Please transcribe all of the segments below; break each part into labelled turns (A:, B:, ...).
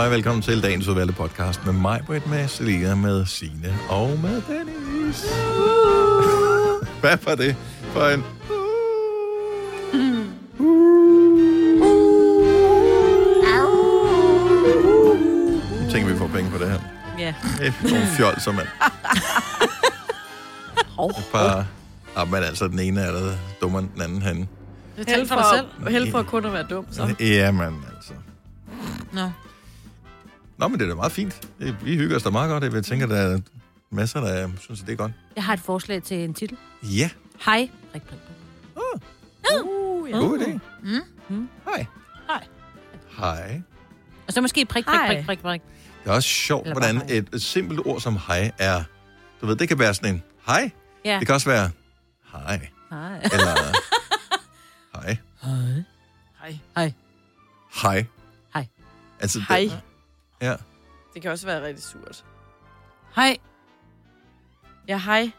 A: Halløj, velkommen til dagens udvalgte podcast med mig, Britt, med Selina, med Signe og med Dennis. Hvad var det for en... Jeg tænker, vi får penge på det her.
B: Ja.
A: Er nogle fjol, som man... Et par... Ja, men altså, den ene er der dummere end den anden henne.
B: Det
C: Held
B: er for dig selv.
C: for, held for kun at være dum, så.
A: Jamen, altså.
B: Nå.
A: Nå, men det er da meget fint. Det- Vi hygger os da meget godt. Jeg tænker, der er masser, der synes, at det er godt.
B: Jeg har et forslag til en titel.
A: Ja,
B: Hej. Prik, prik, prik.
C: Uh, ja.
A: god idé.
B: Mm.
A: Mm. Hej.
B: Hej.
A: Hej.
B: Og så måske prik, prik, prik, prik, prik.
A: Det er også sjovt,
B: Eller
A: hvordan et, et simpelt ord som hej er... Du ved, det kan være sådan en hej.
B: Ja.
A: Det kan også være hej.
B: Hej.
A: Eller hej.
B: Hej.
C: Hej.
B: Hej.
A: Hej.
B: Hej.
A: Altså, det-
C: Hej.
A: Ja.
C: Det kan også være rigtig surt.
B: Hej.
C: Ja, hej.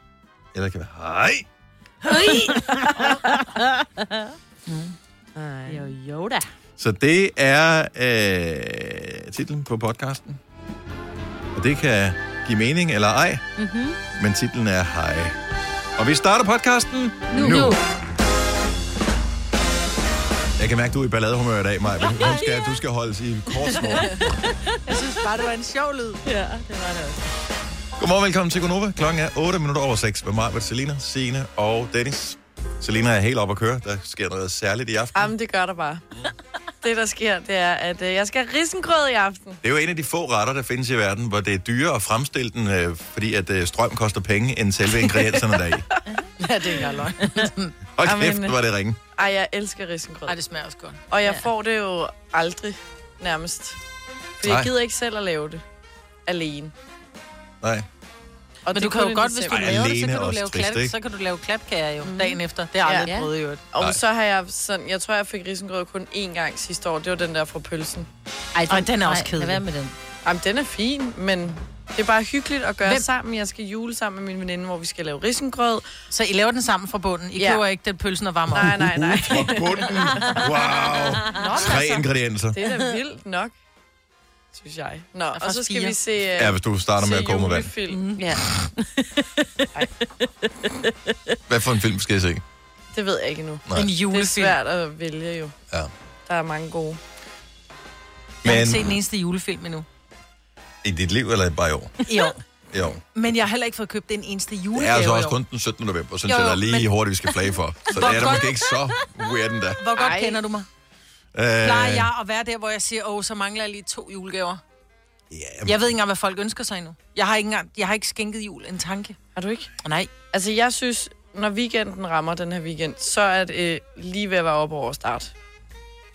A: Eller det kan være hej.
C: Hej.
B: Jo, jo da.
A: Så det er øh, titlen på podcasten. Og det kan give mening eller ej,
B: Mm-hmm.
A: men titlen er Hej. Og vi starter podcasten
B: Nu. nu.
A: Jeg kan mærke, du er i balladehumør i dag, Maja. Hun skal, du skal holdes i kort snor.
D: Jeg synes bare, det var en sjov lyd.
C: Ja, det var det også.
A: Godmorgen, velkommen til Gonova. Klokken er 8 minutter over 6 med mig, Selina, Signe og Dennis. Selina er helt op at køre. Der sker noget særligt i aften.
C: Jamen, det gør der bare. Det, der sker, det er, at øh, jeg skal have risengrød i aften.
A: Det er jo en af de få retter, der findes i verden, hvor det er dyrere at fremstille den, øh, fordi at øh, strøm koster penge, end selve ingredienserne deri.
D: Ja, det er ikke løgn.
A: Hold
C: Jamen,
A: kæft, hvor er det ringe.
C: Ej, jeg elsker risengrød.
D: Ej, det smager også godt.
C: Og jeg
D: Ja.
C: får det jo aldrig, nærmest. For jeg gider ikke selv at lave det. Alene.
A: Nej.
C: Og
D: Men
C: det
D: du kan jo godt, hvis du.
A: Ej,
D: laver det, så kan, du lave
A: trist,
D: klap, så kan du lave klapkager jo
C: Mhm.
D: dagen efter. Det er aldrig
C: Ja.
D: prøvet i øvrigt.
C: Og
A: Nej.
C: så har jeg sådan, jeg tror, jeg fik risengrød kun én gang sidste år. Det var den der fra pølsen.
B: Ej,
D: Ej, den er også kedelig.
B: Lad være med den.
C: Jamen, den er fin, men det er bare hyggeligt at gøre
D: Hvem-
C: sammen. Jeg skal jule sammen med min veninde, hvor vi skal lave risengrød.
D: Så I laver den sammen fra bunden. I
C: Ja.
D: køber ikke den pølsen og varmer
C: Nej,
D: op.
C: nej, nej.
A: Fra bunden. Wow. Tre ingredienser.
C: Det er da vildt nok, synes jeg. Nå, og så
D: faktisk
C: skal
D: fire.
C: vi se, uh,
A: Ja, hvis du starter med at koge med vand.
C: julefilm.
D: Mm.
B: Ja.
A: Hvad for en film skal jeg se?
C: Det ved jeg ikke endnu.
A: Nej.
D: En
C: Det er
D: julefilm.
C: svært at vælge jo.
A: Ja.
C: Der er mange gode.
D: Jeg har
A: Men
D: ikke set den eneste julefilm endnu.
A: I dit liv, eller bare i år?
D: I år.
A: Jo.
D: Men jeg har heller ikke fået købt den eneste
A: Det
D: julegave
A: er altså også kun den 17. november,
D: jo,
A: der er lige
D: men-
A: hurtigt, vi skal flage for. Så
D: Hvor
A: det er da måske ikke så weird endda.
D: Hvor godt
C: Ej.
D: kender du mig?
A: Øh,
D: Plejer jeg at være der, hvor jeg siger, åh, så mangler jeg lige to julegaver?
A: Ja,
D: Jeg ved ikke engang, hvad folk ønsker sig endnu. Jeg har ikke, engang, jeg har ikke skænket jul en tanke.
C: Har du ikke?
D: Nej.
C: Altså, jeg synes, når weekenden rammer den her weekend, så er det øh, lige ved at være op over start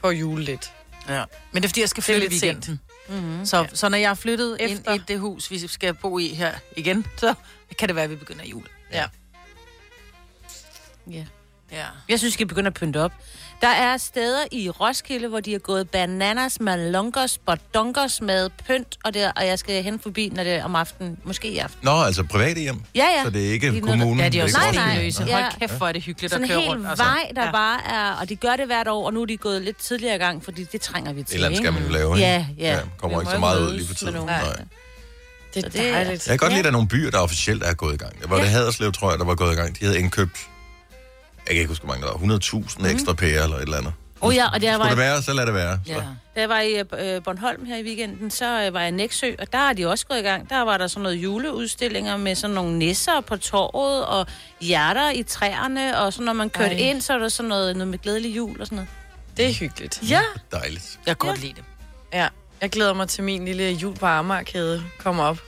C: på jule lidt.
D: Ja. Men det er, fordi jeg skal
C: Det
D: flytte weekenden.
B: Mm-hmm.
D: Så, så når jeg er flyttet. Efter. ind i det hus, vi skal bo i her igen, så kan det være, at vi begynder jul.
C: Ja.
B: Ja.
D: Ja.
B: Jeg synes, vi skal begynde at pynte op. Der er steder i Roskilde, hvor de har gået bananas, malungos, bodonkos med pynt, og, der, og jeg skal hen forbi, når det er om aftenen, måske i aften.
A: Nå, altså private hjem.
B: Ja, ja.
A: Så det er ikke
B: Det er noget,
A: kommunen.
D: Ja, de er også
B: Nej, nej.
D: Løse.
B: Ja.
D: Hold kæft, hvor er det hyggeligt
B: Sådan
D: at
B: en
D: køre rundt. altså.
B: vej, der
D: Ja.
B: ja. bare er, og de gør det hvert år, og nu er de gået lidt tidligere i gang, fordi det trænger vi til.
A: Et eller andet skal man jo lave, ikke?
B: Ja, ja.
A: kommer
B: Vi
A: ikke så meget ud lige for tiden. Nej.
C: Det er
B: det er-
C: dejligt.
A: Jeg kan godt
B: Ja.
A: lide, at der er nogle byer, der officielt er gået i gang. Var det
B: Ja.
A: Haderslev, tror jeg, der var gået i gang. De havde indkøbt, jeg kan ikke huske, hvor mange der var, 100.000 ekstra pærer eller et eller andet.
B: Oh ja, og der
A: Skulle
B: var,
A: det være, så lad det være. Så.
D: Ja.
B: da jeg var i øh, Bornholm her i weekenden, så øh, var jeg i Næksø, og der er de også gået i gang. Der var der sådan noget juleudstillinger med sådan nogle nisser på torvet, og hjerter i træerne, og så når man kørte
C: Ej.
B: ind, så er der sådan noget, noget med glædelig jul og sådan noget.
C: Det er hyggeligt.
B: Ja.
A: Dejligt.
D: Jeg kan godt lide det.
C: Ja. Jeg glæder mig til min lille jul på Amagerkæde kommer op.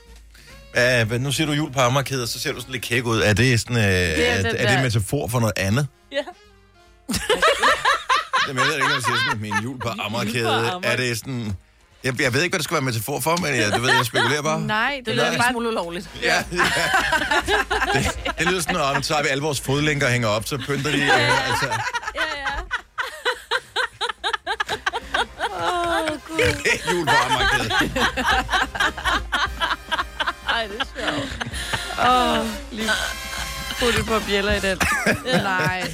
A: Ja, men nu siger du jul på Amagerkæde, så ser du sådan lidt kæk ud. Er det sådan, øh, er,
C: er
A: er,
C: den
A: er det en metafor for noget andet?
B: Ja.
A: Jamen, jeg ved ikke, hvad jeg siger en jul på Amagerkæde.
B: Amager-
A: Er det sådan... Jeg, jeg ved ikke, hvad det skal være metafor for, men jeg, du ved, jeg spekulerer bare.
C: Nej, det
D: Det
C: lyder bare...
D: smule ulovligt.
A: Ja, ja. Det, det lyder sådan, at så har vi alle vores fodlænker og hænger op, så pynter de. Øh, altså,
B: Ja, ja.
A: jul på Amagerkæde.
B: Ej, det er sjovt.
C: Åh, lige putte på bjæller i den. Nej,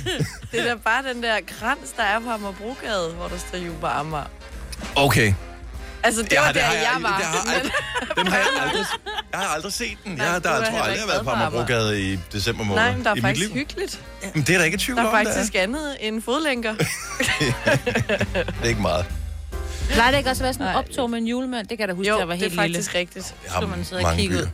C: det er da bare den der krans, der er på Amagerbrogade, hvor der står på Amager.
A: Okay.
C: Altså, det
A: Ja,
C: var
A: det
C: der,
A: har
C: jeg,
A: aldrig-
C: var.
A: det har aldrig- Den har jeg aldrig, jeg har aldrig set den. Jeg, der,
C: er
A: jeg tror aldrig, jeg har været på Amagerbrogade i december måned
C: Nej, men der er faktisk hyggeligt.
A: Men det er der ikke et tvivl
C: Der er
A: om,
C: faktisk andet end fodlænker.
A: det er. Det er ikke meget.
B: Plejer det ikke også at være sådan en optog med en julemand? Det kan jeg da huske,
C: Jo,
B: da jeg var
C: det er
B: helt lille.
C: faktisk rigtigt.
A: Jeg
B: Skulle man sidde og
A: mange
B: kigge ud?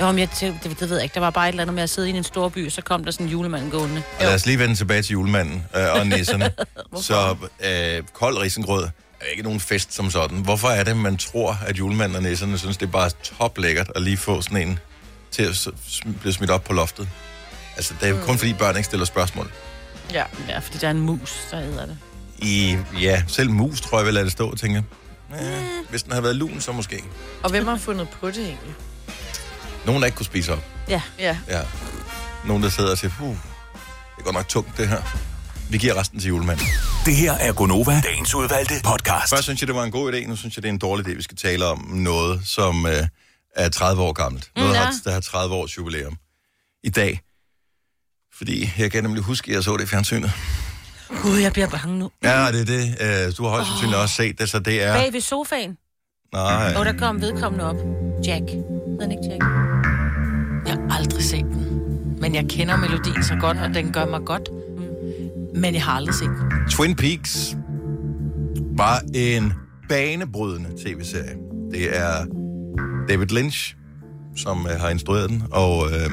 B: Jo, men jeg tænkte, det, det ved jeg ikke. Der var bare et eller andet med at sidde i en stor by, så kom der sådan en julemand gående.
A: Og lad os lige vende tilbage til julemanden øh, og nisserne. så øh, kold risengrød er ikke nogen fest som sådan. Hvorfor er det, man tror, at julemanden og nisserne synes, det er bare top lækkert at lige få sådan en til at blive smidt op på loftet? Altså, det er jo kun fordi børn ikke stiller spørgsmål.
C: Ja.
B: Ja, fordi der er en mus, der æder det.
A: I, ja, selv mus tror jeg vil lade det stå, tænker jeg. Ja, hvis den havde været lun, så måske.
C: Og hvem har fundet på det egentlig?
A: Nogen, der ikke kunne spise op.
B: Ja.
C: Ja.
A: Ja. Nogen, der sidder og siger, puh, det er godt nok tungt, det her. Vi giver resten til julemanden.
E: Det her er Gonova, dagens udvalgte podcast.
A: Først synes jeg, det var en god idé. Nu synes jeg, det er en dårlig idé. Vi skal tale om noget, som øh, er 30 år gammelt. Noget,
B: Mm, ja.
A: der har 30 års jubilæum i dag. Fordi jeg kan nemlig huske, at jeg så det i fjernsynet.
B: Gud, jeg bliver bange nu.
A: Ja, det er det. Øh, du har højst sandsynligt også set det, så det er...
B: Bag ved sofaen.
A: Nej,
B: Og der kom vedkommende op. Jack. Hed han ikke Jack?
D: Men jeg kender melodien så godt, og den gør mig godt. Men jeg har aldrig set den.
A: Twin Peaks var en banebrydende tv-serie. Det er David Lynch, som øh, har instrueret den, og øh,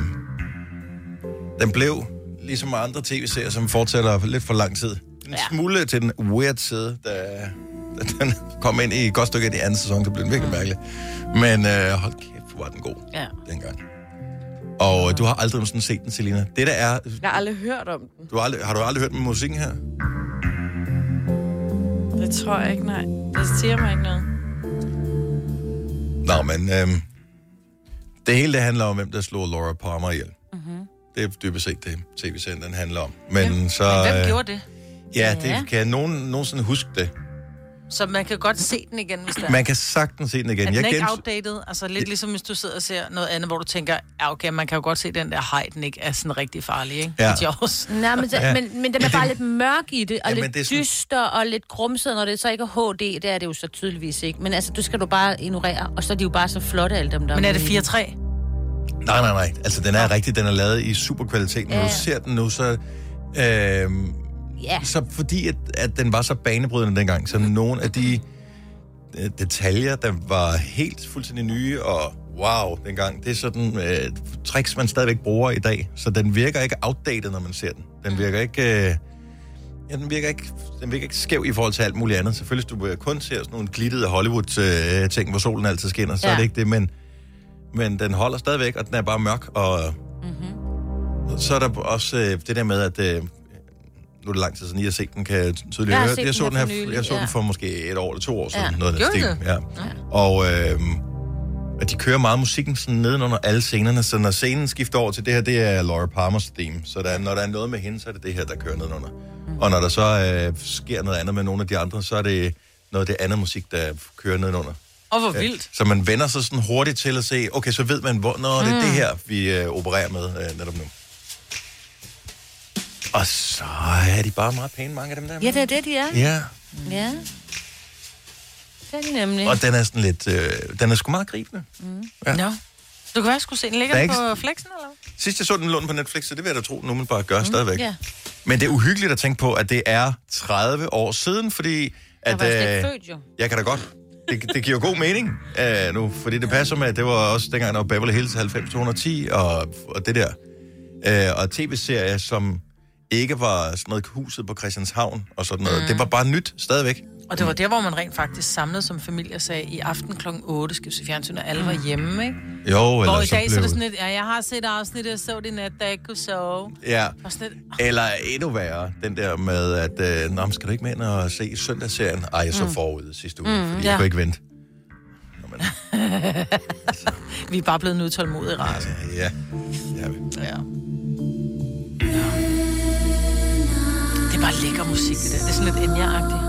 A: den blev, ligesom andre tv-serier, som fortsætter lidt for lang tid, en ja. smule til den weird side, da, da den kom ind i et godt stykke af de anden sæson, så blev den virkelig mærkelig. Men øh, hold kæft, hvor var den god
B: Ja.
A: dengang. Og øh, du har aldrig sådan set den, Selina. Det der er...
C: Jeg har aldrig hørt om den.
A: Du har, aldrig, har du aldrig hørt med musikken her?
C: Det tror jeg ikke, nej. Det siger mig ikke noget.
A: Nå, men øhm, det hele det handler om, hvem der slog Laura Palmer ihjel. Mm-hmm. Det er dybest set det, tv-serien den handler om. Men så...
D: Hvem
A: øh,
D: gjorde det?
A: Ja,
B: Ja.
A: det kan nogen nogensinde huske det.
D: Så man kan godt se den igen, hvis der
A: Man kan sagtens se den igen.
D: Er den ikke
A: gens-
D: outdated? Altså lidt ligesom hvis du sidder og ser noget andet, hvor du tænker, ja okay, man kan jo godt se den der hej, den ikke er sådan rigtig farlig, ikke?
A: Ja.
B: Nej, men,
A: Ja.
B: ja. men, men den er bare lidt mørk i det, og
A: Jamen,
B: lidt
A: det sådan-
B: dyster og lidt grumset, når det så ikke er HD, det er det jo så tydeligvis ikke. Men altså, du skal du bare ignorere, og så er de jo bare så flotte, alle dem der.
D: Men er det
B: med i den.
D: 4-3?
A: Nej, nej, nej. Altså, den er rigtig, den er lavet i super kvalitet. Når
B: Ja.
A: du ser den nu, så... Øhm,
B: Ja.
A: så fordi, at, at den var så banebrydende dengang, så nogle af de øh, detaljer, der var helt fuldstændig nye, og wow, dengang, det er sådan øh, tricks, man stadigvæk bruger i dag. Så den virker ikke outdated, når man ser den. Den virker ikke... Øh, Ja, den virker, ikke, den virker ikke skæv i forhold til alt muligt andet. Selvfølgelig, hvis du øh, kun ser sådan nogle glittede Hollywood-ting, hvor solen altid skinner, så. Ja. er det ikke det, men, men den holder stadigvæk, og den er bare mørk, og mm-hmm. så er der også øh, det der med, at øh, nu er det lang tid siden, jeg har set den, kan jeg tydeligt
B: Jeg
A: høre. Jeg så
B: den
A: den,
B: her for nylig,
A: jeg så den
B: ja.
A: for måske et år eller to år siden.
B: Ja.
A: Noget af den stil.
D: du
A: Ja. Og øh, at de kører meget musikken sådan nedenunder alle scenerne, så når scenen skifter over til det her, det er Laura Palmers theme. Så der, er- når der er noget med hende, så er det det her, der kører nedenunder. Mm. Og når der så øh, sker noget andet med nogle af de andre, så er det noget af det andet musik, der kører nedenunder.
D: Og hvor vildt.
A: Så man vender sig sådan hurtigt til at se, okay, så ved man, hvor når det er det her, vi øh, opererer med øh, netop nu. Og så er de bare meget pæne, mange af dem der.
B: Ja, det er det, de er.
A: Ja,
B: Ja. Det er de nemlig.
A: og den er sådan lidt, øh, den er sgu meget gribende. Ja.
D: Nå. Du kan være, skulle se den. Ligger
A: er
D: den
A: ikke-
D: på flexen, eller?
A: Sidst jeg så den lån på Netflix, så det vil jeg da tro, nu man bare gør mm, stadigvæk.
B: Ja.
A: Men det er uhyggeligt at tænke på, at det er 30 år siden, fordi...
B: Jeg
A: At,
B: var slet
A: øh,
B: født, jo.
A: Jeg kan da godt. Det, det giver god mening uh, nu, fordi det passer med, at det var også dengang, der var Beverly Hills 90210 og, og det der. Uh, og tv-serier, som ikke var sådan noget huset på Christianshavn og sådan noget. Mm. Det var bare nyt stadigvæk.
D: Og det var der, hvor man rent faktisk samlede som familie og sagde, i aften kl. 8 skal vi se fjernsyn, og alle var hjemme, ikke?
A: Jo,
D: Hvor
A: eller
D: i
A: så
D: dag så er
A: blev...
D: det sådan lidt, ja, jeg har set afsnit, jeg så det i nat, da jeg ikke kunne sove.
A: Ja,
D: Og lidt,
A: eller endnu værre, den der med, at øh, Nå, skal du ikke med ind og se søndagsserien? Ej, jeg så mm. forud sidste uge, mm, fordi ja. jeg
D: ja.
A: kunne ikke vente. Nå, men,
D: vi er bare blevet en utålmodig race.
A: ja, ja.
D: Ja. Det er bare lækker musik, det der. Det er sådan lidt Enya-agtigt.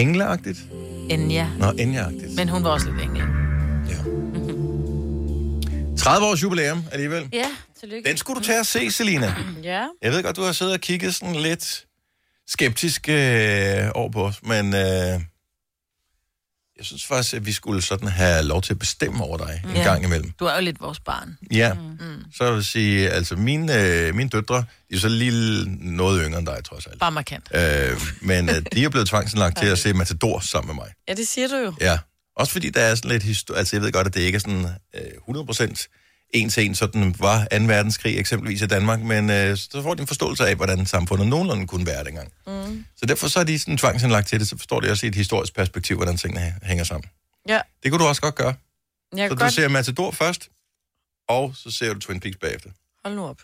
A: Engleagtigt?
D: Enya.
A: Nå, Enya-agtigt.
D: Men hun var også lidt engel.
A: Ja. 30 års jubilæum alligevel.
B: Ja, tillykke.
A: Den skulle du tage og se, Selina.
C: Ja.
A: Jeg ved godt, du har siddet og kigget sådan lidt skeptisk øh, over på os, men øh, Jeg synes faktisk, at vi skulle sådan have lov til at bestemme over dig en
D: Ja.
A: gang imellem.
D: Du er jo lidt vores barn.
A: Ja, mm. så vil jeg sige, altså mine, øh, mine døtre, de er så lige noget yngre end dig, trods alt.
D: Bare markant.
A: Øh, men øh, de er blevet tvangsindlagt til at se Matador sammen med mig.
C: Ja, det siger du jo.
A: Ja, også fordi der er sådan lidt historie, altså jeg ved godt, at det ikke er sådan øh, 100% en til en, sådan var 2. verdenskrig eksempelvis i Danmark, men øh, så får de en forståelse af, hvordan samfundet nogenlunde kunne være dengang. Mm. Så derfor så er de sådan tvangsindlagt til det, så forstår de også i et historisk perspektiv, hvordan tingene hæ- hænger sammen.
C: Ja,
A: Det kunne du også godt gøre.
C: jeg
A: Så
C: kan
A: du
C: godt...
A: ser Matador først, og så ser du Twin Peaks bagefter.
C: Hold nu op.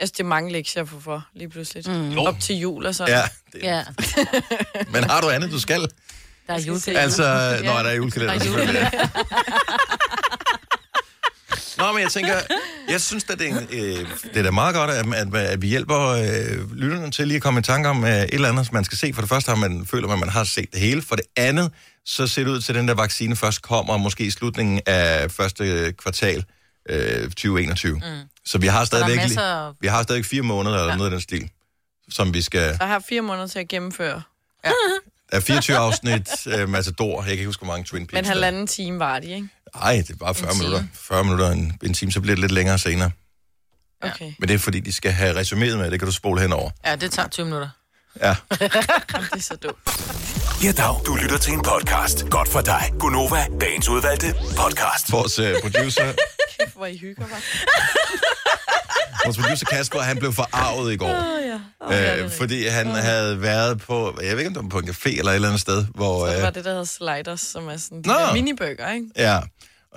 C: Altså, det er mange lektier for, for lige pludselig.
B: Mm.
C: Op til jul og sådan.
A: Ja, det,
B: Ja,
A: men har du andet, du skal?
B: der er julekalender.
A: Altså, ja. når der er julekalender.
D: Der er
A: selvfølgelig. Nå, men jeg tænker, jeg synes, at det er, en, øh, det er da meget godt, at, at, at vi hjælper øh, lytterne til lige at komme i tanke om øh, et eller andet, man skal se. For det første har man, føler man, at man har set det hele. For det andet, så ser det ud til, at den der vaccine først kommer, måske i slutningen af første kvartal øh, 2021. Mm. Så vi har stadigvæk,
D: masser-
A: vi har stadigvæk fire måneder eller ja. noget af den stil, som vi skal...
C: Jeg har fire måneder til at gennemføre.
A: Der er 24 afsnit øh, Matador. Jeg kan ikke huske, hvor mange Twin Peaks
C: Men halvanden time var de, ikke?
A: Nej, det er bare 40
D: time.
A: minutter. 40 minutter en, en time, så bliver det lidt længere senere.
C: Okay.
A: Men det er fordi, de skal have resumeret med, det kan du spole henover.
D: Ja, det tager 20 minutter.
A: Ja.
C: Det er så dumt.
E: Ja, dag. Du lytter til en podcast. Godt for dig. Gunova, dagens udvalgte podcast.
A: Vores uh, producer,
C: Kæft, hvor I hygger mig.
A: vores producer Kasper, han blev forarvet i går.
C: Åh, ja. Ja, er
A: Øh, fordi han havde været på, jeg ved ikke om det var på en café eller et eller andet sted, hvor...
C: Så var
A: Øh,
C: det, der hedder sliders, som er sådan de
A: Nå.
C: der miniburger, ikke?
A: ja.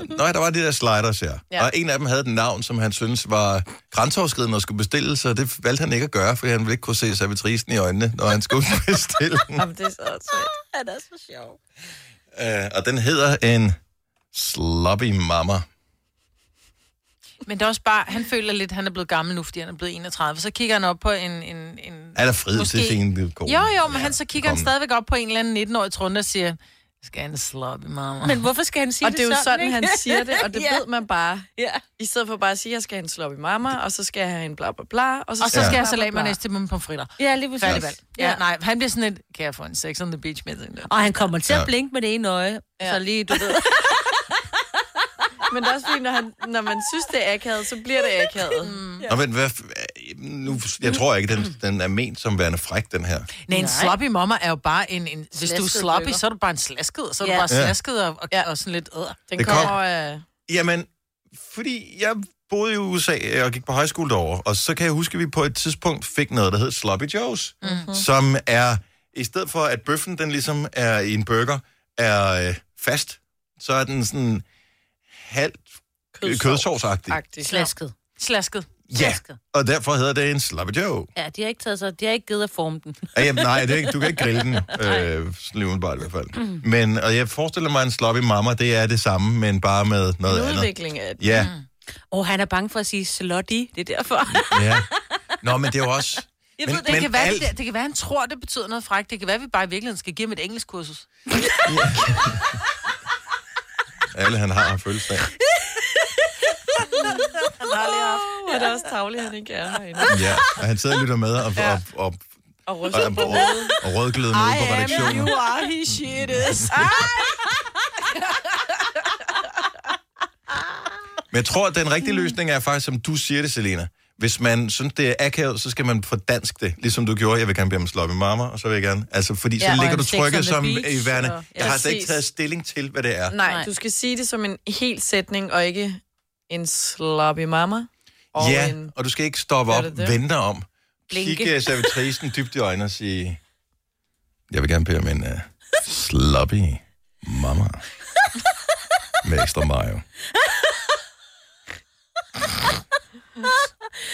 A: Nå, der var de der sliders, ja. ja.
C: Ja.
A: Og en af dem havde et navn, som han synes var grænseoverskridende og skulle bestille, så det valgte han ikke at gøre, fordi han ville ikke kunne se servitrisen i øjnene, når han skulle bestille den.
C: Jamen, det er så åndssvagt.
B: Han er så sjov.
A: Øh, og den hedder en Sloppy Mama.
D: Men det er også bare, han føler lidt, at han er blevet gammel nu, fordi han er blevet 31. Så kigger han op på en... en, en
A: Er der frid
D: Måske-
A: til sin kone?
D: jo, jo, men han, så kigger han
A: kom.
D: stadigvæk op på en eller anden 19-årig trunde og siger, skal han sloppy, mamma?
B: Men hvorfor skal han sige
C: Og det er jo sådan,
B: ikke?
C: han siger det, og det
B: Ja.
C: ved man bare.
B: Ja.
C: I stedet for bare at sige, at jeg skal have en slop i mamma, og så skal jeg have en bla bla bla, og så,
D: Og så skal
A: Ja.
D: jeg salat med næste med pomfritter.
B: Ja, lige præcis.
D: Færdig valg. Ja,
B: Ja.
D: nej, han bliver sådan lidt, kan jeg få en sex on the beach med den?
B: Og han kommer til at
A: Ja.
B: blinke med det ene øje.
C: Ja.
B: Så lige, du ved.
C: Men det er også fordi, når, han, når man synes, det er akavet, så bliver det akavet. Mm.
A: Nå, men hvad, nu, jeg tror ikke, den, den er ment som værende fræk, den her.
D: Nej, en sloppy mamma er jo bare en... en hvis du er sloppy, så er du bare en slasket, og så er du
B: Ja.
D: bare
A: Ja.
D: slasket og, og,
C: Ja.
D: og sådan lidt... Øh.
C: Den
A: Det kom-
C: kommer af...
A: Jamen, fordi jeg boede i USA og gik på højskole derovre, og så kan jeg huske, at vi på et tidspunkt fik noget, der hed Sloppy Joe's, mm-hmm. som er, i stedet for at bøffen, den ligesom er i en burger, er øh, fast, så er den sådan halvt kødsovsagtig.
C: Agtig.
B: Slasket.
D: Slasket.
A: Ja,
B: Slasket.
A: og derfor hedder det en Sloppy Joe.
B: Ja, de har ikke taget sig, de har ikke givet at forme den.
A: Ja, jamen, nej, det er ikke, du kan ikke grille den, øh, sådan lige umiddelbart i hvert fald. Men, og jeg forestiller mig, en sloppy mamma, det er det samme, men bare med noget
C: En
A: andet.
C: udvikling af det.
A: Ja,
B: Og oh, han er bange for at sige slutty, det er derfor.
A: ja. Nå, men det er jo også...
B: Jeg
A: men,
B: ved det
D: Det
A: men
D: kan, være,
A: alt,
D: det, det kan være, han tror, det betyder noget frækt. Det kan være, vi bare i virkeligheden skal give ham et engelsk kursus.
A: alle han har har fødselsdag.
C: Han har lige haft. Ja, det er også tavligt, han ikke er herinde.
A: Ja, og han sidder og lytter med og,
C: Ja.
A: og, og,
C: Og
A: og,
C: ryster
A: og,
C: på
A: og, og rødglødende ude på redaktionen.
C: are, he shit is.
A: Men jeg tror, at den rigtige løsning er faktisk, som du siger det, Selena. Hvis man synes, det er akavet, så skal man få dansk det, ligesom du gjorde. Jeg vil gerne blive sloppy mamma, og så vil jeg gerne... Altså, fordi så
B: Ja, og
A: ligger du trykket som
B: Beach,
A: i værende.
B: og-
A: Jeg har slet ikke taget stilling til, hvad det er.
C: Nej,
B: Nej.
C: du skal sige det som en hel sætning, og ikke en sloppy mamma. Og
A: Ja,
C: en...
A: og du skal ikke stoppe op,
C: det det?
A: vente om,
B: Blinke.
A: kigge servitrisen dybt i øjnene og sige, jeg vil gerne bede om en uh, sloppy mamma med ekstra mayo.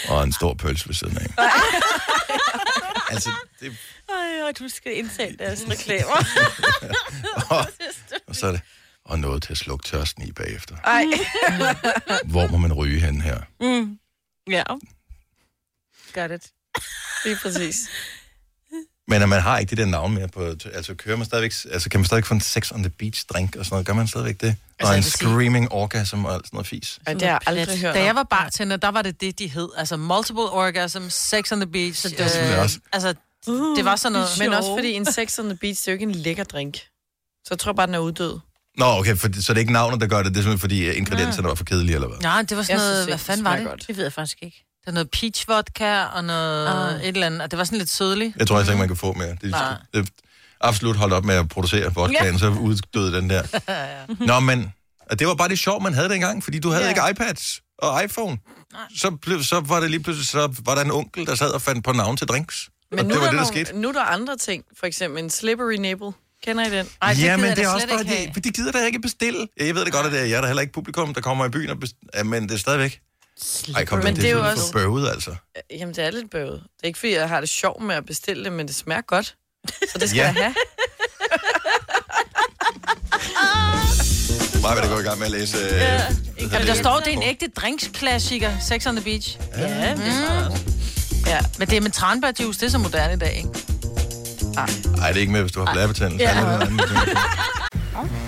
A: og en stor pølse ved siden af. altså, det,
B: Ej, og du skal indtale deres reklamer.
A: og så er det, og noget til at slukke tørsten i bagefter.
C: Ej,
A: Hvor må man ryge hen her?
B: ja. Got it.
C: lige præcis.
A: Men at man har ikke det der navn mere på, altså kører man stadigvæk, altså kan man stadigvæk få en sex on the beach drink og sådan noget, gør man stadigvæk det? Altså, og en
D: vil sige-
A: screaming orgasm og alt sådan noget fis.
C: Ej, det har jeg aldrig hørt
D: Da jeg var bartender, der var det det, de hed. Altså multiple orgasm, sex on the beach. Så
B: det
A: var selvfølgelig også-
D: Altså, det var sådan noget...
C: Men også fordi en sex on the beach, det er jo ikke en lækker drink. Så jeg tror bare, den er uddød.
A: Nå, okay, for, så det er ikke navnet, der gør det. Det er simpelthen fordi øh, ingredienserne var for kedelige, eller hvad?
D: Nej, det var sådan
C: Jeg
D: noget,
C: synes
D: hvad fanden
C: det
D: var det?
C: godt.
B: Det ved jeg faktisk ikke.
D: Det er noget peach vodka og noget
B: Ah.
D: et eller andet. Og det var sådan lidt sødligt.
A: Jeg tror altså ikke, man kan få mere. Det, det absolut holdt op med at producere vodkaen, ja. så uddøde den der. Nå, men og det var bare det sjov, man havde dengang, fordi du havde
C: Ja.
A: ikke iPads og iPhone. Så, blev, så var det lige pludselig, så var der en onkel, der sad og fandt på navn til drinks.
C: Men
A: og
C: nu,
A: det var
C: er
A: det, der
C: nogle,
A: skete.
C: nu er der andre ting. For eksempel en slippery nipple. Kender I den?
D: Ej, det
A: ja, men det er også bare, de, de gider da ikke bestille. Jeg ved det godt, at det er jeg, der er heller ikke publikum, der kommer i byen, og best- ja, men det er stadigvæk... Ej, kom,
C: Men
A: det,
C: det er jo også-
A: bøvet, altså.
C: Jamen, det er lidt bøvet. Det er ikke, fordi jeg har det sjovt med at bestille det, men det smager godt. Så det skal
A: Ja.
C: jeg have.
A: Bare vil det gå i gang med at læse... Øh, ja,
D: der står, det er en ægte drinksklassiker, Sex on the Beach.
B: Ja, det
C: Ja.
D: Men det er med tranbærjuice, det er så moderne i dag, ikke?
A: Nej, det er ikke med, hvis du har blærebetændelse. Ja.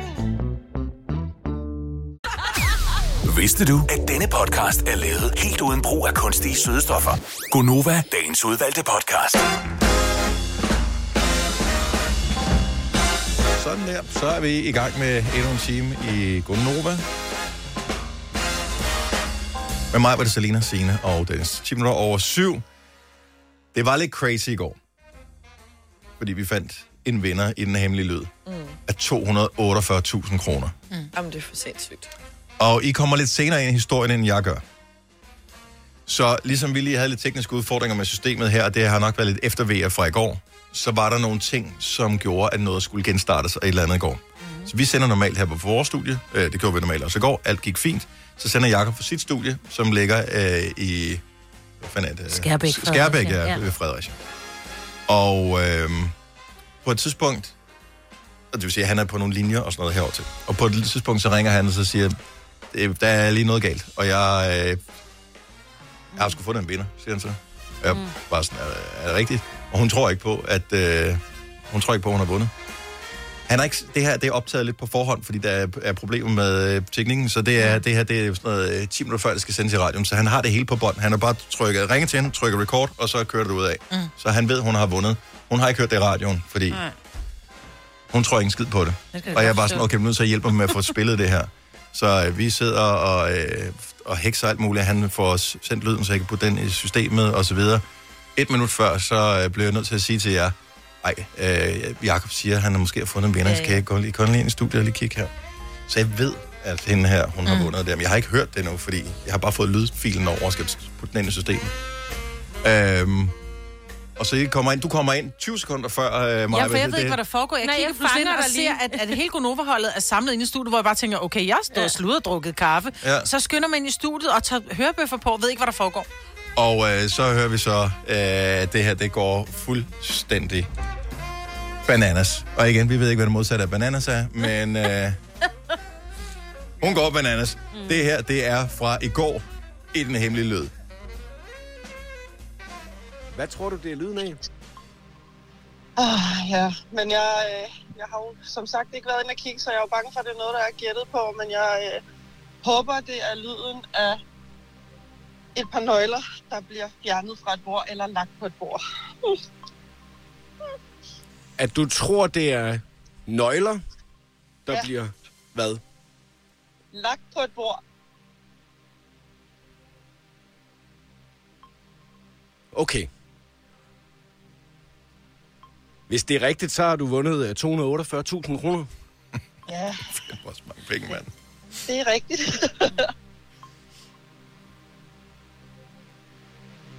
E: Vidste du, at denne podcast er lavet helt uden brug af kunstige sødestoffer? Gonova, dagens udvalgte podcast.
A: Sådan der. Så er vi i gang med endnu en time i Gonova. Med mig var det Selina, Signe og Dennis. 10 minutter over syv. Det var lidt crazy i går. Fordi vi fandt en vinder i den hemmelige lyd
C: Mm.
A: af 248.000 kroner.
C: Mm. Jamen, det er for sindssygt.
A: Og I kommer lidt senere ind i historien, end jeg gør. Så ligesom vi lige havde lidt tekniske udfordringer med systemet her, og det har nok været lidt eftervejer fra i går, så var der nogle ting, som gjorde, at noget skulle genstartes og et eller andet i går. Mm. Så vi sender normalt her på vores studie. Øh, det gjorde vi normalt også i går. Alt gik fint. Så sender Jakob på sit studie, som ligger øh, i... Hvad fanden er det?
D: Skærbæk,
A: Skærbæk, ja. ved Fredericia. Og øh, på et tidspunkt, og det vil sige, at han er på nogle linjer og sådan noget herover til. Og på et tidspunkt, så ringer han og så siger, "Øh, der er lige noget galt, og jeg, øh, jeg har sgu fundet en vinder, siger han så. Og jeg mm. bare sådan, er, er det rigtigt? Og hun tror ikke på, at øh, hun tror ikke på, at hun har vundet. Han er ikke, det her det er optaget lidt på forhånd, fordi der er, er problemer med øh, teknikken, så det, er, det her det er sådan noget øh, 10 minutter før, det skal sendes i radioen, så han har det hele på bånd. Han har bare trykket, ringet til hende, trykker record, og så kører det ud af. Mm. Så han ved, hun har vundet. Hun har ikke hørt det i radioen, fordi
B: Nej.
A: hun tror ikke skid på det.
B: Det
A: Og jeg er bare sådan, okay, vi er nødt til at hjælpe ham med at få spillet det her. Så øh, vi sidder og, øh, og hekser alt muligt. Han får os sendt lyden, så jeg kan putte den i systemet og så videre. Et minut før, så øh, blev jeg nødt til at sige til jer, ej, øh, Jacob siger, at han har måske fundet en vinder,
B: Ja,
A: så
B: ja.
A: kan jeg gå lige, gå lige ind i studiet og lige kigge her. Så jeg ved, at hende her, hun har
B: Mm.
A: vundet det. Men jeg har ikke hørt det endnu, fordi jeg har bare fået lydfilen over og skal putte den ind i systemet. Øhm, og så I kommer ind, du kommer ind 20 sekunder før øh, mig.
D: Ja, for jeg ved ikke, hvad der foregår. Jeg
B: Nej,
D: kigger
B: jeg
D: pludselig ind og ser, at, at hele Gonova-holdet er samlet inde i studiet, hvor jeg bare tænker, okay, jeg står og sludder og drukket kaffe.
A: Ja.
D: Så skynder man ind i studiet og tager hørebøffer på, ved ikke, hvad der foregår.
A: Og øh, så hører vi så, øh, at det her, det går fuldstændig bananas. Og igen, vi ved ikke, hvad det modsatte af bananas er, men øh, hun går bananas. Mm. Det her, det er fra i går i den hemmelige lyd.
F: Hvad tror du, det er lyden af?
G: Ah, ja, men jeg, øh, jeg har jo som sagt ikke været inde og kigge, så jeg er jo bange for, at det er noget, der er gættet på, men jeg øh, håber, det er lyden af et par nøgler, der bliver fjernet fra et bord eller lagt på et bord.
F: At du tror, det er nøgler, der
G: Ja.
F: bliver hvad?
G: Lagt på et bord.
F: Okay. Hvis det er rigtigt, så har du vundet øh, 248.000 kroner.
G: Ja,
A: Det er også mange penge, mand.
G: det er rigtigt.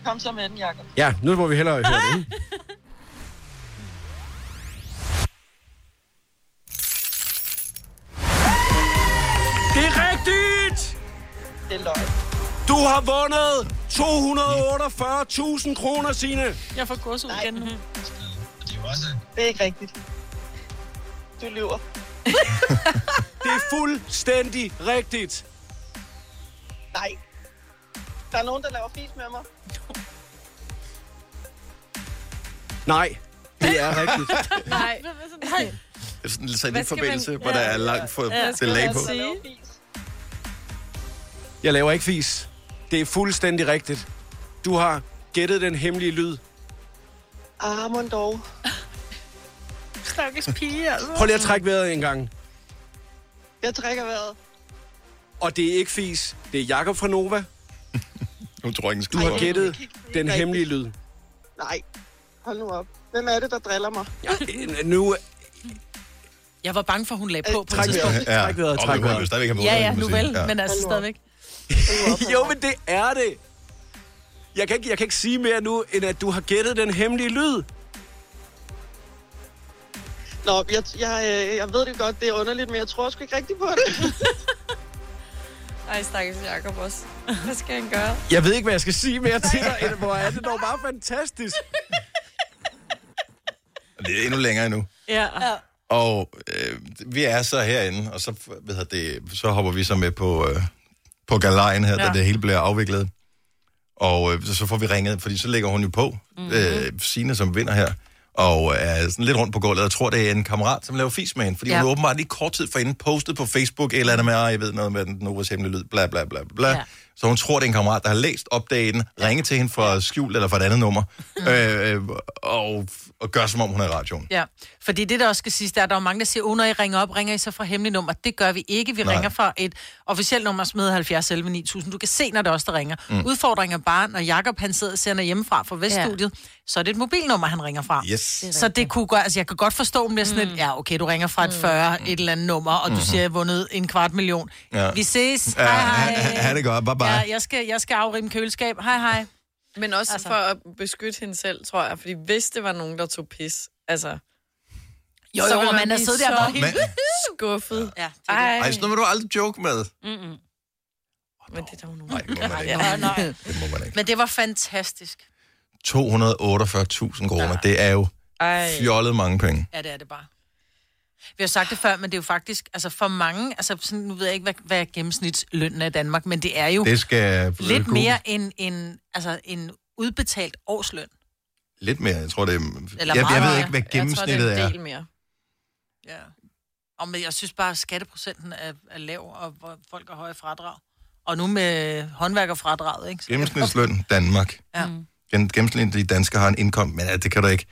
G: Kom så med den, Jacob.
F: Ja, nu må vi hellere høre det. Det er rigtigt!
G: Det er løgn.
F: Du har vundet 248.000 kroner, Signe.
D: Jeg får gås ud igen nu.
G: Det er ikke rigtigt. Du lyver.
F: Det er fuldstændig rigtigt.
G: Nej. Der er nogen, der laver fis med mig.
F: Nej, det er rigtigt.
C: Nej. Nej.
A: Det er sådan en satellitforbindelse,
C: man-
A: hvor der
C: Ja.
A: er langt for
C: skal
A: delay på.
C: sige?
F: Jeg laver ikke fis. Det er fuldstændig rigtigt. Du har gættet den hemmelige lyd.
G: Ah, mon dog.
D: Stakkes pige, altså.
F: Prøv lige at trække vejret en gang.
G: Jeg trækker vejret.
F: Og det er ikke fis. Det er Jakob fra Nova.
A: Nu tror jeg ikke,
F: Du har gættet den hemmelige lyd.
G: Nej. Hold nu op. Hvem er det, der driller mig?
F: Øh, Nu...
D: Jeg var bange for, hun lagde på på
F: Træk
D: et
F: vejret.
D: tidspunkt.
F: Træk vejret. Træk vejret.
A: stadigvæk have
D: Ja, ja, nu vel,
A: Ja.
D: men altså stadigvæk.
F: jo, men det er det. Jeg kan, ikke, jeg kan ikke sige mere nu, end at du har gættet den hemmelige lyd.
G: Nå, jeg, jeg, øh, jeg ved det godt, det er underligt, men jeg tror sgu ikke rigtigt på det.
C: Ej, stakkels Jacob også. Hvad skal han gøre?
F: Jeg ved ikke, hvad jeg skal sige mere til dig, end hvor er det dog bare fantastisk.
A: Det er endnu længere endnu.
D: Ja.
A: Og øh, vi er så herinde, og så, hedder det, så hopper vi så med på, øh, på galejen her, ja.
D: Ja.
A: da det hele bliver afviklet. Og øh, så- så får vi ringet, fordi så lægger hun jo på, mm-hmm. øh, Signe, som vinder her, og er sådan lidt rundt på gulvet. Jeg tror, det er en kammerat, som laver fis med hende, fordi ja. Hun åbenbart lige kort tid forinden postet på Facebook, et eller andet med, at jeg ved noget med den Novas hemmelige lyd, bla bla bla bla. Ja. Så hun tror, det er en kammerat, der har læst opdagen, ringet til hende fra skjul eller fra et andet nummer, øh, øh, og, og gør som om hun er i radioen.
D: Ja, fordi det, der også skal siges, der er, der er mange, der siger, oh, når I ringer op, ringer I så fra hemmeligt nummer. Det gør vi ikke. Vi
A: Nej.
D: Ringer fra et officielt nummer, som hedder 70 11 9000. Du kan se, når det os, der ringer. Mm. Udfordringen er bare, når Jakob han sidder og sender hjemmefra fra Veststudiet, ja. Så er det et mobilnummer, han ringer fra.
A: Yes.
D: Så det kunne gøre, altså jeg kan godt forstå, om det er sådan et, ja okay, du ringer fra et 40, et eller andet nummer, og du siger, jeg har vundet en kvart million.
A: Ja.
D: Vi ses.
A: Ja,
D: Hej, hej.
A: ha det godt. Bye bye.
D: Ja, jeg skal, jeg skal afrime køleskab. Hej, hej.
C: Men også
D: Altså.
C: for at beskytte hende selv, tror jeg. Fordi hvis det var nogen, der tog pis, altså...
D: Jo,
C: så
D: jo,
C: vil
D: og man er siddet der
C: så
D: bare helt...
C: Skuffet.
D: Ja, det
C: Ej,
A: ej, sådan noget vil du aldrig joke med.
B: Mm-mm.
C: men det er der jo nogen.
A: Nej, det må man ikke.
D: Ja, nej.
A: Det må man ikke.
D: Men det var fantastisk.
A: 248.000 kroner, det er jo
C: Ej.
A: fjollet mange penge.
D: Ja, det er det bare. Vi har sagt det før, men det er jo faktisk, altså for mange, altså sådan, nu ved jeg ikke, hvad, hvad er gennemsnitslønnen er i Danmark, men det er jo
A: Det skal...
D: lidt mere end en, altså en udbetalt årsløn.
A: Lidt mere, jeg tror det er...
D: Eller
A: jeg, jeg
D: meget
A: ved
D: mere.
A: ikke, hvad
C: Jeg tror,
A: gennemsnittet
C: det er en del mere.
D: Ja. Og men jeg synes bare, at skatteprocenten er, er lav, og hvor folk har høje fradrag. Og nu med håndværkerfradraget, ikke? Så-
A: Gennemsnitsløn Danmark.
D: Ja.
A: Gen- Gennemsnitlige danskere har en indkomst, men ja, det kan du ikke.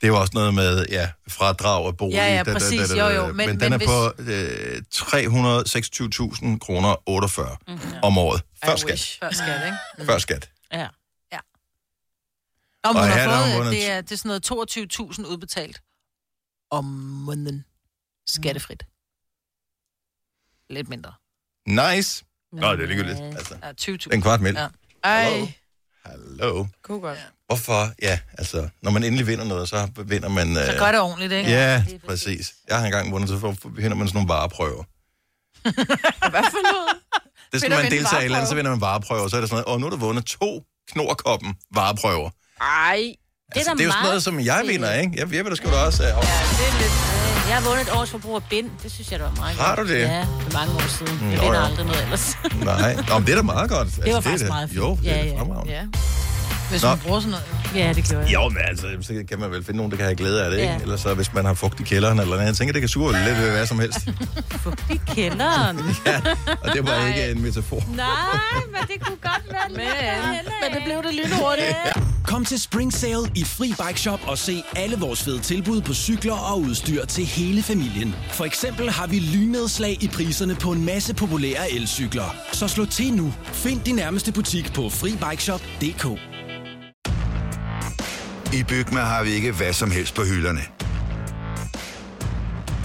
A: Det er jo også noget med, ja, fradrag og bolig.
D: Ja, ja,
A: da, da, da,
D: præcis.
A: da, da,
D: Jo, jo,
A: Men,
D: men-
A: men den
D: men
A: er på øh, 326.000 kroner 48 mm-hmm. om året. Før
C: I
A: skat.
C: wish.
D: Før skat, ikke?
A: Før skat.
B: Ja.
D: Om
A: Og
D: hun har fået,
A: vundet-
D: det er, det er sådan noget 22.000 udbetalt om måneden. Skattefrit. Lidt mindre.
A: Nice. Nå, det er ligegyldigt. Altså,
D: Ja, 20.000.
A: en kvart mil.
D: Ja.
C: Ej,
A: Hallo.
C: kunne godt.
A: Hvorfor? Ja, altså, når man endelig vinder noget, så vinder man...
D: Så
A: øh,
D: gør det ordentligt, ikke?
A: Ja, præcis. Jeg har engang vundet, så får- vinder man sådan nogle vareprøver.
C: Hvad for noget?
A: Det skal man deltage i, et eller andet, så vinder man vareprøver. Så er det sådan noget, åh, nu har du vundet to knorkoppen vareprøver.
C: Ej,
B: Det er
A: Altså,
B: da
A: det er jo sådan noget, som jeg vinder, ikke? Jeg, jeg vil da sgu da også... Øh,
B: Ja, det er lidt... Jeg har vundet et års forbrug af bind. Det synes jeg, det var meget
A: Har
B: godt.
A: du det?
B: Ja, for mange år siden. Jeg
A: Nå,
B: vinder
A: ja.
B: aldrig noget ellers.
A: nej, Nå, men det er da meget godt. Altså,
B: Det var
A: er
B: faktisk
A: da-
B: meget fint.
A: Jo, det er
B: Ja,
A: da
B: ja.
A: fremragende.
C: ja.
D: Hvis
A: Nå.
D: man bruger sådan noget.
B: ja, det gjorde jeg.
A: Jo, men altså, så kan man vel finde nogen, der kan have glæde af det, ikke?
B: Ja.
A: Ellers så, hvis man har fugt i kælderen eller noget. Jeg tænker, det kan sure lidt ved hvad som helst.
B: I kælderen.
A: Og det var ikke en metafor.
B: Nej, men det kunne godt være lidt.
C: Men-
B: Men det blev det lynhurtigt.
H: Kom til Spring Sale i Fri Bike Shop og se alle vores fede tilbud på cykler og udstyr til hele familien. For eksempel har vi lynedslag i priserne på en masse populære elcykler. Så slå til nu. Find din nærmeste butik på FriBikeShop.dk.
I: I Bygma har vi ikke hvad som helst på hylderne.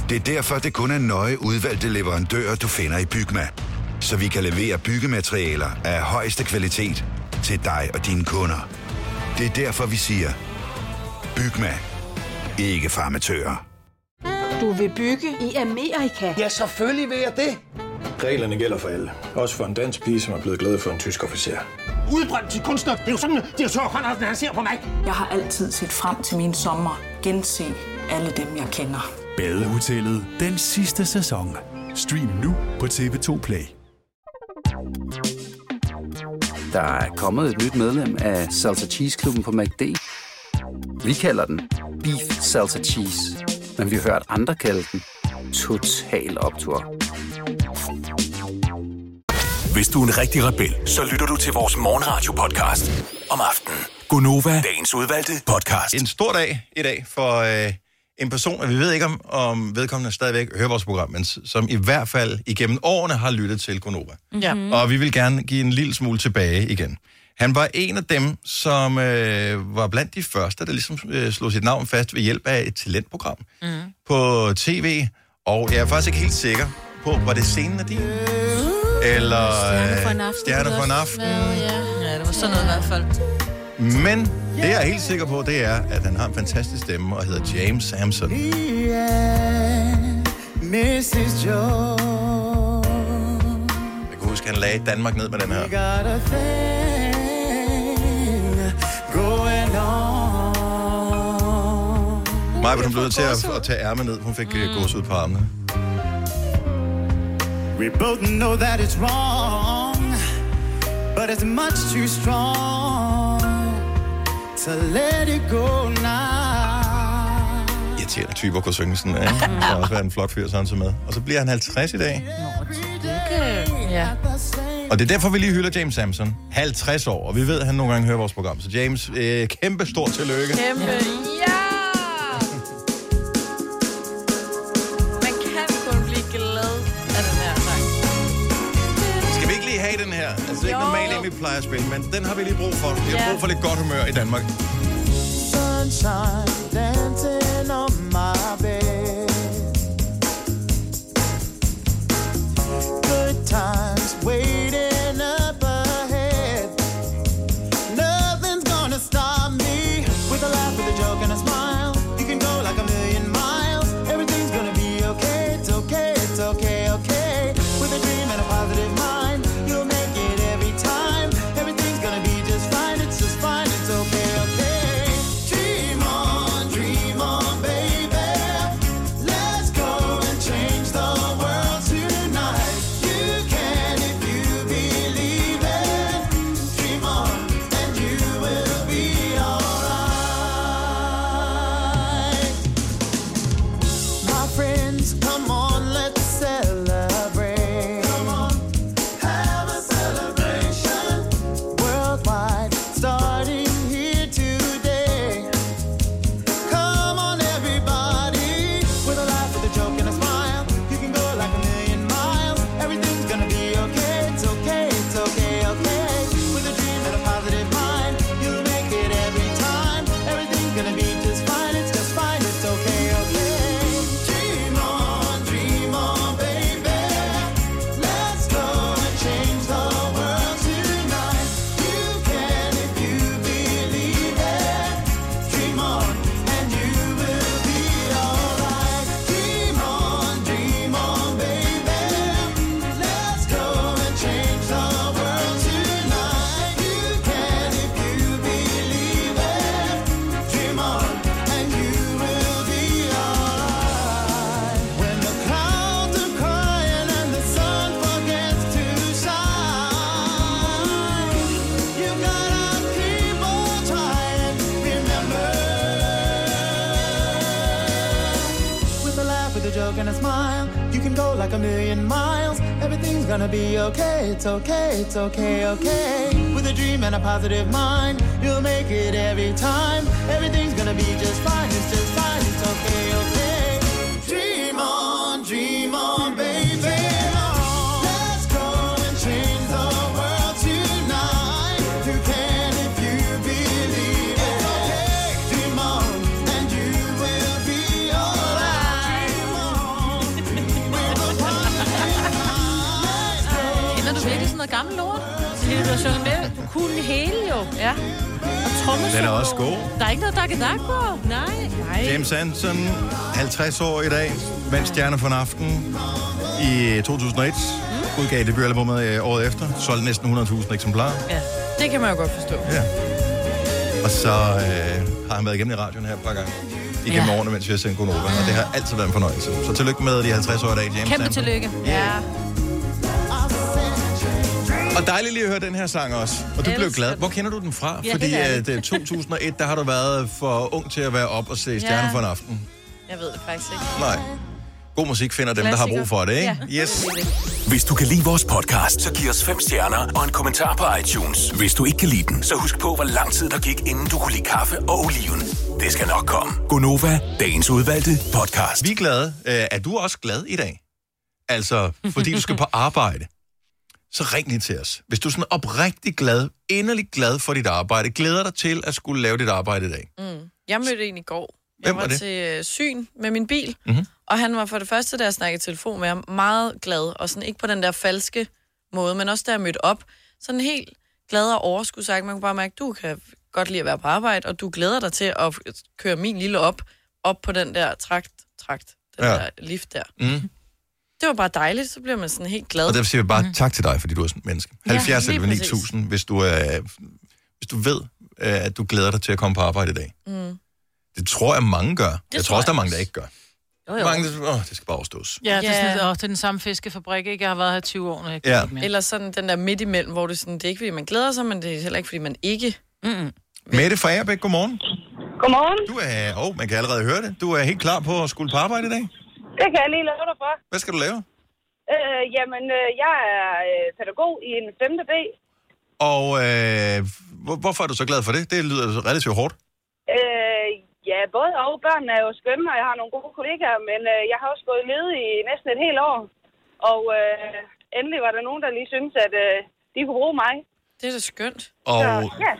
I: Det er derfor, det kun er nøje udvalgte leverandører, du finder i Bygma. Så vi kan levere byggematerialer af højeste kvalitet til dig og dine kunder. Det er derfor, vi siger, Bygma. Ikke farmatører.
J: Du vil bygge i Amerika? Ja, selvfølgelig vil jeg det.
K: Reglerne gælder for alle. Også for en dansk pige, som er blevet glad for en tysk officer.
J: Udbrændt til kunstner. Det er jo sådan, har tørt, han ser på mig. Jeg har altid set frem til min sommer. Gense alle dem, jeg kender.
L: Badehotellet den sidste sæson. Stream nu på TV2 Play.
M: Der er kommet et nyt medlem af Salsa Cheese Klubben på MACD. Vi kalder den Beef Salsa Cheese, men vi har hørt andre kalde den Total Optor.
E: Hvis du er en rigtig rebel, så lytter du til vores morgenradio-podcast om aftenen. Gunova, dagens udvalgte podcast.
A: En stor dag i dag for øh, en person, og vi ved ikke, om, om vedkommende stadigvæk hører vores program, men som i hvert fald igennem årene har lyttet til Gonova.
C: Ja.
A: Mm. Og vi vil gerne give en lille smule tilbage igen. Han var en af dem, som øh, var blandt de første, der ligesom øh, slog sit navn fast ved hjælp af et talentprogram
C: Mm.
A: på tv. Og jeg er faktisk ikke helt sikker på, var det scenen af din? Eller
B: Stjerne for en
A: øh,
B: aften.
A: Stjerne
B: kunne
A: for en aften.
B: Ja.
C: ja, det var sådan noget i hvert fald.
A: Men det jeg er helt sikker på, det er, at han har en fantastisk stemme og hedder James Samson.
N: Mrs. Jones.
A: Jeg kan huske, han lagde Danmark ned med den her. Maja, hun blev nødt til at, at tage ærmet ned. Hun fik mm. gås ud på armene.
N: We both know that it's wrong, but it's much too strong to let it go now.
A: Irriterende typer kunne synge sådan, ikke? Det har også været en flot fyr, sådan som med. Og så bliver han 50 i dag.
C: Ja.
A: Og det er derfor, vi lige hylder James Samson. 50 år, og vi ved, at han nogle gange hører vores program. Så James, øh, kæmpe stort tillykke.
C: Kæmpe, ja!
A: Vi plejer at spille, men den har vi lige brug for. Vi har brug for lidt godt humør i Danmark.
N: Sunshine dancing It's okay. It's okay. Okay. With a dream and a positive mind, you'll make it every time. Everything's gonna be just fine. It's just fine. It's okay.
D: Gammelt lort?
B: Det du har sunget med. Du kunne det hele jo.
C: Ja.
B: Og trommesolo.
A: Den er også god.
B: Der er ikke noget dak dak på. Nej. Nej.
A: James Hansen, 50 år i dag, vandt Stjerne for en aften i 2001.
B: Mm.
A: Udgav debutalbummet øh, året efter. Solgte næsten 100.000 eksemplarer.
C: Ja, det kan man jo godt forstå.
A: Ja. Og så øh, har han været igennem i radioen her et par gange. Igennem ja. årene, mens vi har sendt Gunova. Og det har altid været en fornøjelse. Så tillykke med de 50 år i dag, James
B: Kæmpe
A: Hansen.
B: tillykke. Ja.
A: Og dejligt lige at høre den her sang også. Og du blev glad. Hvor kender du den fra?
C: Ja,
A: Fordi at,
C: ærligt.
A: øh, 2001, der har du været for ung til at være op og se Stjerne
C: Ja.
A: for en aften.
C: Jeg ved det faktisk ikke.
A: Nej. God musik finder dem, der har brug for det, ikke? Yes.
E: Hvis du kan lide vores podcast, så giv os fem stjerner og en kommentar på iTunes. Hvis du ikke kan lide den, så husk på, hvor lang tid der gik, inden du kunne lide kaffe og oliven. Det skal nok komme. Gonova, dagens udvalgte podcast.
A: Vi er glade. Øh, Er du også glad i dag? Altså, fordi du skal på arbejde. Så ring lige til os. Hvis du er sådan oprigtig glad, inderlig glad for dit arbejde, glæder dig til at skulle lave dit arbejde i dag.
C: Mm. Jeg mødte en i går. Jeg
A: Hvem
C: var,
A: var det?
C: til øh, syn med min bil,
A: Mhm.
C: og han var for det første, da jeg snakkede telefon med ham, meget glad, og sådan ikke på den der falske måde, men også da jeg mødte op, sådan helt glad og overskudsagt. Man kunne bare mærke, du kan godt lide at være på arbejde, og du glæder dig til at køre min lille op, op på den der trakt, trakt, den
A: ja.
C: der lift der.
A: Mm.
C: Det var bare dejligt, så bliver man sådan helt glad.
A: Og derfor siger vi bare mm. tak til dig, fordi du er sådan et menneske.
C: Ja,
A: 70
C: lige
A: eller
C: præcis.
A: 9000, hvis du, er, hvis du ved, øh, at du glæder dig til at komme på arbejde i dag.
C: Mm.
A: Det tror jeg, mange gør. Det jeg tror også, der er mange, der ikke gør.
D: Jo, jo.
A: Mange, der, åh, det skal bare overstås.
D: Ja, det er,
C: Ja.
D: sådan, åh, det er den samme fiskefabrik, ikke? Jeg har været her i 20 år, når jeg
A: Ja.
D: ikke mere.
C: Eller sådan den der midt imellem, hvor det, er sådan, det er ikke, fordi man glæder sig, men det er heller ikke, fordi man ikke...
B: Mm-mm.
A: Mette fra Agerbæk, godmorgen.
G: Godmorgen.
A: Du er, åh, man kan allerede høre det. Du er helt klar på at skulle på arbejde i dag.
G: Det kan jeg lige love dig for.
A: Hvad skal du lave?
G: Øh, jamen, øh, jeg er øh, pædagog i en 5. B.
A: Og øh, hvor, hvorfor er du så glad for det? Det lyder relativt hårdt.
G: Øh, ja, både og. Børnene er jo skønne, og jeg har nogle gode kollegaer, men øh, jeg har også gået ledig i næsten et helt år. Og øh, endelig var der nogen, der lige syntes, at øh, de kunne bruge mig.
C: Det er da skønt.
A: Og
G: Så, ja.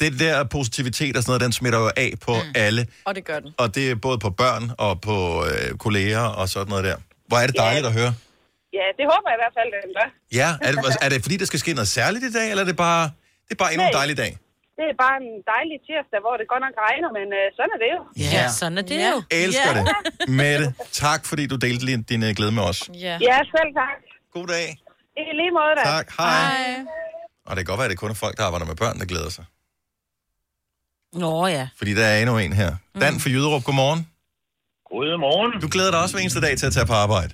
A: Det der positivitet og sådan noget, den smitter jo af på mm. alle.
C: Og det gør den.
A: Og det er både på børn og på øh, kolleger og sådan noget der. Hvor er det
G: Ja.
A: dejligt at høre.
G: ja, det håber jeg i hvert fald, den gør.
A: Ja, er det, er det fordi, der skal ske noget særligt i dag, eller er det bare, det er bare endnu en dejlig dag?
G: Det er bare en dejlig tirsdag, hvor det godt nok regner, men øh, sådan er det jo.
B: Ja, sådan er det
C: Ja.
B: jo.
A: Elsker
B: ja.
A: det. Mette, tak fordi du delte din, din øh, glæde med os.
C: Ja.
G: Ja, selv tak.
A: God dag.
G: I lige måde da.
A: Tak. Hej. Og det kan godt være, at det kun er folk, der arbejder med børn, der glæder sig.
B: Nå ja.
A: Fordi der er endnu en her. Dan fra Jyderup, godmorgen.
O: Godmorgen.
A: Du glæder dig også hver eneste dag til at tage på arbejde.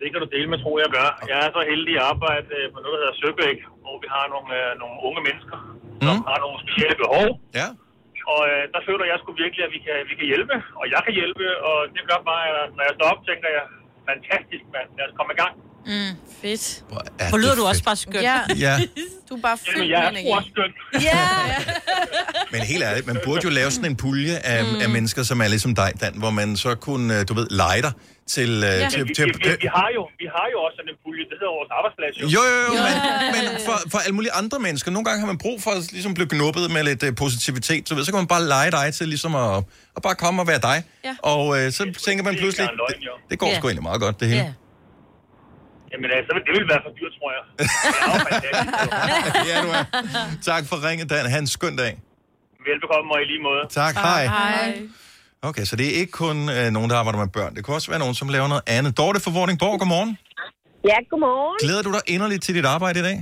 O: Det kan du dele med, tror jeg gør. Jeg er så heldig at arbejde øh, på noget, der hedder Søbæk, hvor vi har nogle, øh, nogle unge mennesker, som har nogle specielle behov.
A: Ja.
O: Og øh, der føler jeg sgu virkelig, at vi kan, vi kan hjælpe, og jeg kan hjælpe, og det gør bare, at når jeg står op, tænker jeg, fantastisk mand, lad os komme i gang.
C: Mm, fedt.
A: er
B: Hvor lyder du også
A: fedt.
B: bare skønt.
C: Ja.
A: Ja.
C: Du er bare fyldt
O: Jamen, jeg
C: med
O: er
C: energi.
O: også skønt.
C: Ja.
A: Men helt ærligt, man burde jo lave sådan en pulje af, mm. af mennesker, som er ligesom dig, Dan, hvor man så kunne, øh, du ved, lege dig til... øh,
O: Ja.
A: til,
O: Vi,
A: til,
O: vi, vi, vi, har jo, vi har jo også sådan en pulje, det hedder vores arbejdsplads.
A: Jo, jo, jo, men, men for, for alle mulige andre mennesker, nogle gange har man brug for at ligesom blive knuppet med lidt uh, positivitet, så, ved, så kan man bare lege dig til ligesom at, at bare komme og være dig.
C: Ja.
A: Og uh, så tænker man pludselig,
O: løgn,
A: det,
O: jo.
A: det går
O: Ja.
A: sgu egentlig meget godt, det hele.
O: Jamen, altså, det vil være for dyrt, tror jeg. Det er jo
A: ja, du er. Tak for ringet, Dan. Ha' en skøn dag.
O: Velbekomme og i lige måde.
A: Tak, hej.
O: Hej.
A: Okay, så det er ikke kun uh, nogen, der arbejder med børn. Det kan også være nogen, som laver noget andet. Dorte fra Vordingborg, godmorgen.
P: Ja, godmorgen.
A: Glæder du dig inderligt til dit arbejde i dag?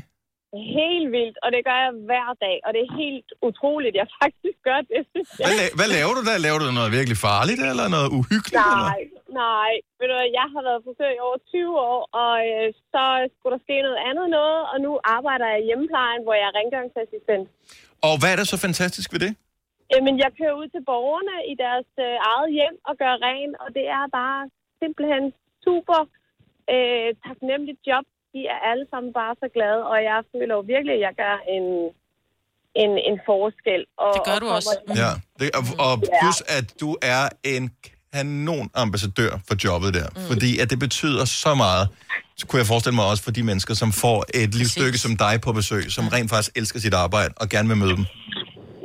P: Helt vildt, og det gør jeg hver dag, og det er helt utroligt, jeg faktisk gør det.
A: Hvad, la- hvad laver du der? Laver du noget virkelig farligt, eller noget uhyggeligt? Eller?
P: Nej, nej. Ved du jeg har været frisør i over 20 år, og øh, så skulle der ske noget andet noget, og nu arbejder jeg i hjemmeplejen, hvor jeg er rengøringsassistent.
A: Og hvad er der så fantastisk ved det?
P: Jamen, jeg kører ud til borgerne i deres øh, eget hjem og gør ren, og det er bare simpelthen super øh, taknemmeligt job. De er alle sammen bare så glade, og jeg føler jo virkelig, at jeg gør en, en, en forskel. Og,
D: Det gør
P: og
D: du også.
P: kommer-
A: Ja, det, og, og plus at du er en kanon ambassadør for jobbet der, mm. fordi at det betyder så meget, så kunne jeg forestille mig også for de mennesker, som får et livsstykke som dig på besøg, som rent faktisk elsker sit arbejde og gerne vil møde dem.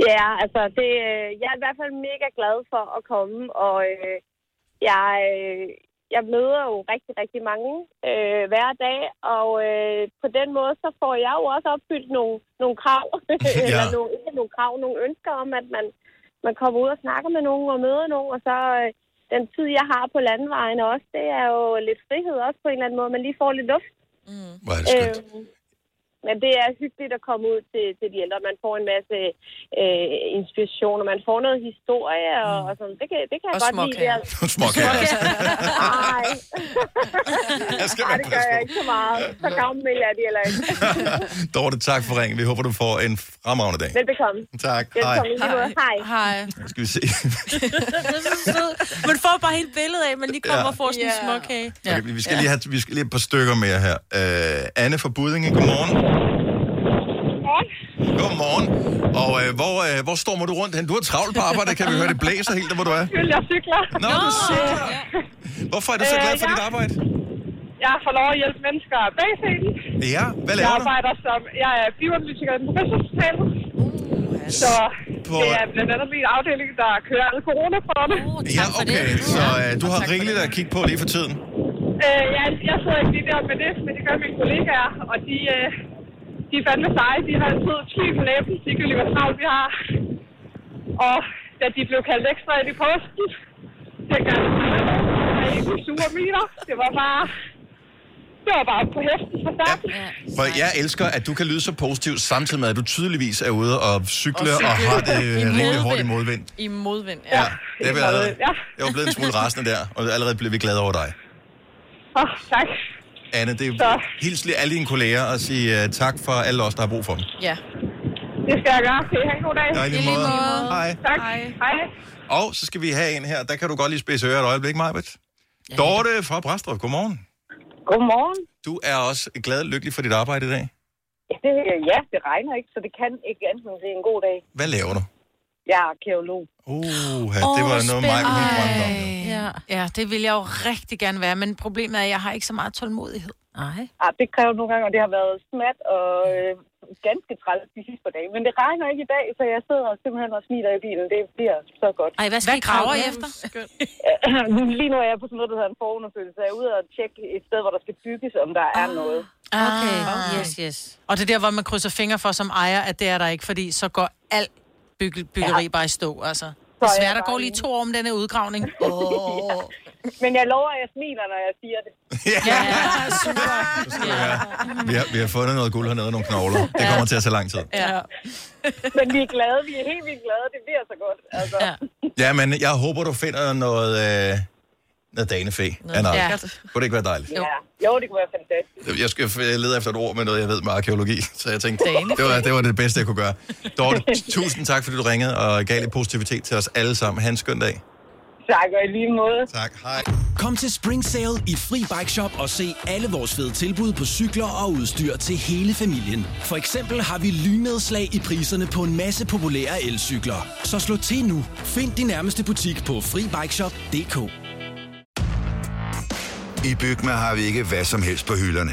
P: Ja, altså, det, øh, jeg er i hvert fald mega glad for at komme, og øh, jeg, øh, jeg møder jo rigtig, rigtig mange øh, hver dag, og øh, på den måde, så får jeg jo også opfyldt nogle, nogle krav, eller nogle, ikke nogle krav, nogle ønsker om, at man, man kommer ud og snakker med nogen og møder nogen, og så øh, den tid, jeg har på landevejen også, det er jo lidt frihed også på en eller anden måde, man lige får lidt luft.
A: Hvor er det skønt.
P: Øhm, men det er hyggeligt at komme ud til, til de ældre. Man får en masse øh, inspiration, og man får noget historie, og, og sådan. Det kan, det kan jeg
C: Og
P: godt lide.
C: småkager.
P: Der.
A: Småkager.
P: Nej. Nej, det gør jeg ikke så meget. Så gammel er de heller ikke.
A: Dorte, tak for ringen. Vi håber, du får en fremragende dag.
P: Velbekomme.
A: Tak. Hej.
P: Velbekomme. Hej.
C: Hej.
A: Nu skal vi se.
B: Man får bare helt billede af, at man lige kommer
A: Ja.
B: og får sådan en
C: Ja.
B: småkage.
A: Okay, vi, skal lige have, vi skal lige have et par stykker mere her. Uh, Anne fra Budinge, godmorgen. Godmorgen. Og uh, hvor, uh, hvor stormer du rundt hen? Du er travlt på arbejde, kan vi høre, det blæser helt der, hvor du er.
G: Jeg cykler.
A: Nå, du cykler. Hvorfor er du så glad for
G: Øh,
A: dit
G: ja.
A: arbejde?
G: Jeg får lov at hjælpe mennesker bag scenen.
A: Ja, hvad
G: Jeg
A: laver du?
G: arbejder som... Jeg er bioanalytiker i Professorhospitalet. Så
A: På-
G: det er blandt andet min afdeling, der kører alle coronaprøverne.
A: Ja, okay. Så uh, du har rigeligt at kigge på lige for tiden.
G: Øh, jeg, jeg sidder ikke lige der med det, men det gør mine kollegaer, og de, øh, de er fandme seje. De har altid smil på læben, ligegyldigt hvor travlt vi har. Og da de blev kaldt ekstra ind i posten, dengang jeg ikke sure miner. Det var bare... Det var bare på hesten fra starten.
A: For jeg elsker, at du kan lyde så positivt, samtidig med, at du tydeligvis er ude og cykle og,
C: cykle.
A: og har det rimelig hårdt i modvind.
C: I modvind, ja.
A: Ja, det er vi allerede.
G: Ja.
A: Jeg var blevet en smule rasende der, og allerede blev vi glade over dig.
G: Åh, oh, tak.
A: Anne, det
G: Så.
A: er hils lige alle dine kolleger og sige uh, tak for alle os, der har brug for dem.
C: Ja.
G: Det skal jeg gøre. I have en god dag?
A: Ja, i lige måde. Hej.
G: Tak. Hej.
A: Og så skal vi have en her, der kan du godt lige spidse ører et øjeblik, Majbet. Dorte fra Brastrup, godmorgen.
Q: Godmorgen.
A: Du er også glad og lykkelig for dit arbejde i dag.
Q: Det, ja, det regner ikke, så det kan ikke andet end en god dag.
A: Hvad laver du?
Q: Jeg er arkeolog.
A: Uh, det var noget, mig hun drømte om.
D: Ja. ja, det vil jeg jo rigtig gerne være, men problemet er, at jeg har ikke så meget tålmodighed.
B: Nej.
Q: Ah, det kræver nogle gange, og det har været smat og øh, ganske træls de sidste par dage. Men det regner ikke i dag, så jeg sidder simpelthen og smiler i bilen. Det bliver så godt.
B: Ej, hvad skal
D: Hvad
B: I grave
D: graver I
B: efter?
Q: Lige nu er jeg på sådan noget, der hedder en forundersøgelse. Jeg er ude og tjekke et sted, hvor der skal bygges, om der er noget.
B: Okay,
D: Ah.
B: yes, yes.
D: Og det er der, hvor man krydser fingre for som ejer, at det er der ikke, fordi så går alt bygge, byggeri ja. bare i stå, altså. Svært, der går lige to år om denne udgravning. Oh.
Q: Men jeg lover, at jeg smiler, når jeg siger det.
D: Ja, super.
A: Vi har, vi har fundet noget guld hernede, nogle knogler. Det kommer til at tage lang tid.
Q: Ja. Men vi er glade. Vi er helt vildt glade. Det bliver så godt. Altså. Ja.
A: Ja, men jeg håber, du finder noget, øh, noget danefæ. Noget
Q: Ja.
A: Kunne det ikke være dejligt?
Q: Ja. Jo, det kunne være fantastisk.
A: Jeg skal lede efter et ord med noget, jeg ved med arkeologi, så jeg tænkte,
Q: Danefæ.
A: det var, det var det bedste, jeg kunne gøre. Dorte, tusind tak, fordi du ringede og gav lidt positivitet til os alle sammen. Ha' en skøn dag.
Q: Tak, og i lige måde.
A: Tak, hej.
H: Kom til Spring Sale i Fri Bike Shop og se alle vores fede tilbud på cykler og udstyr til hele familien. For eksempel har vi lynedslag i priserne på en masse populære elcykler. Så slå til nu. Find din nærmeste butik på FriBikeShop.dk
I: I Bygma har vi ikke hvad som helst på hylderne.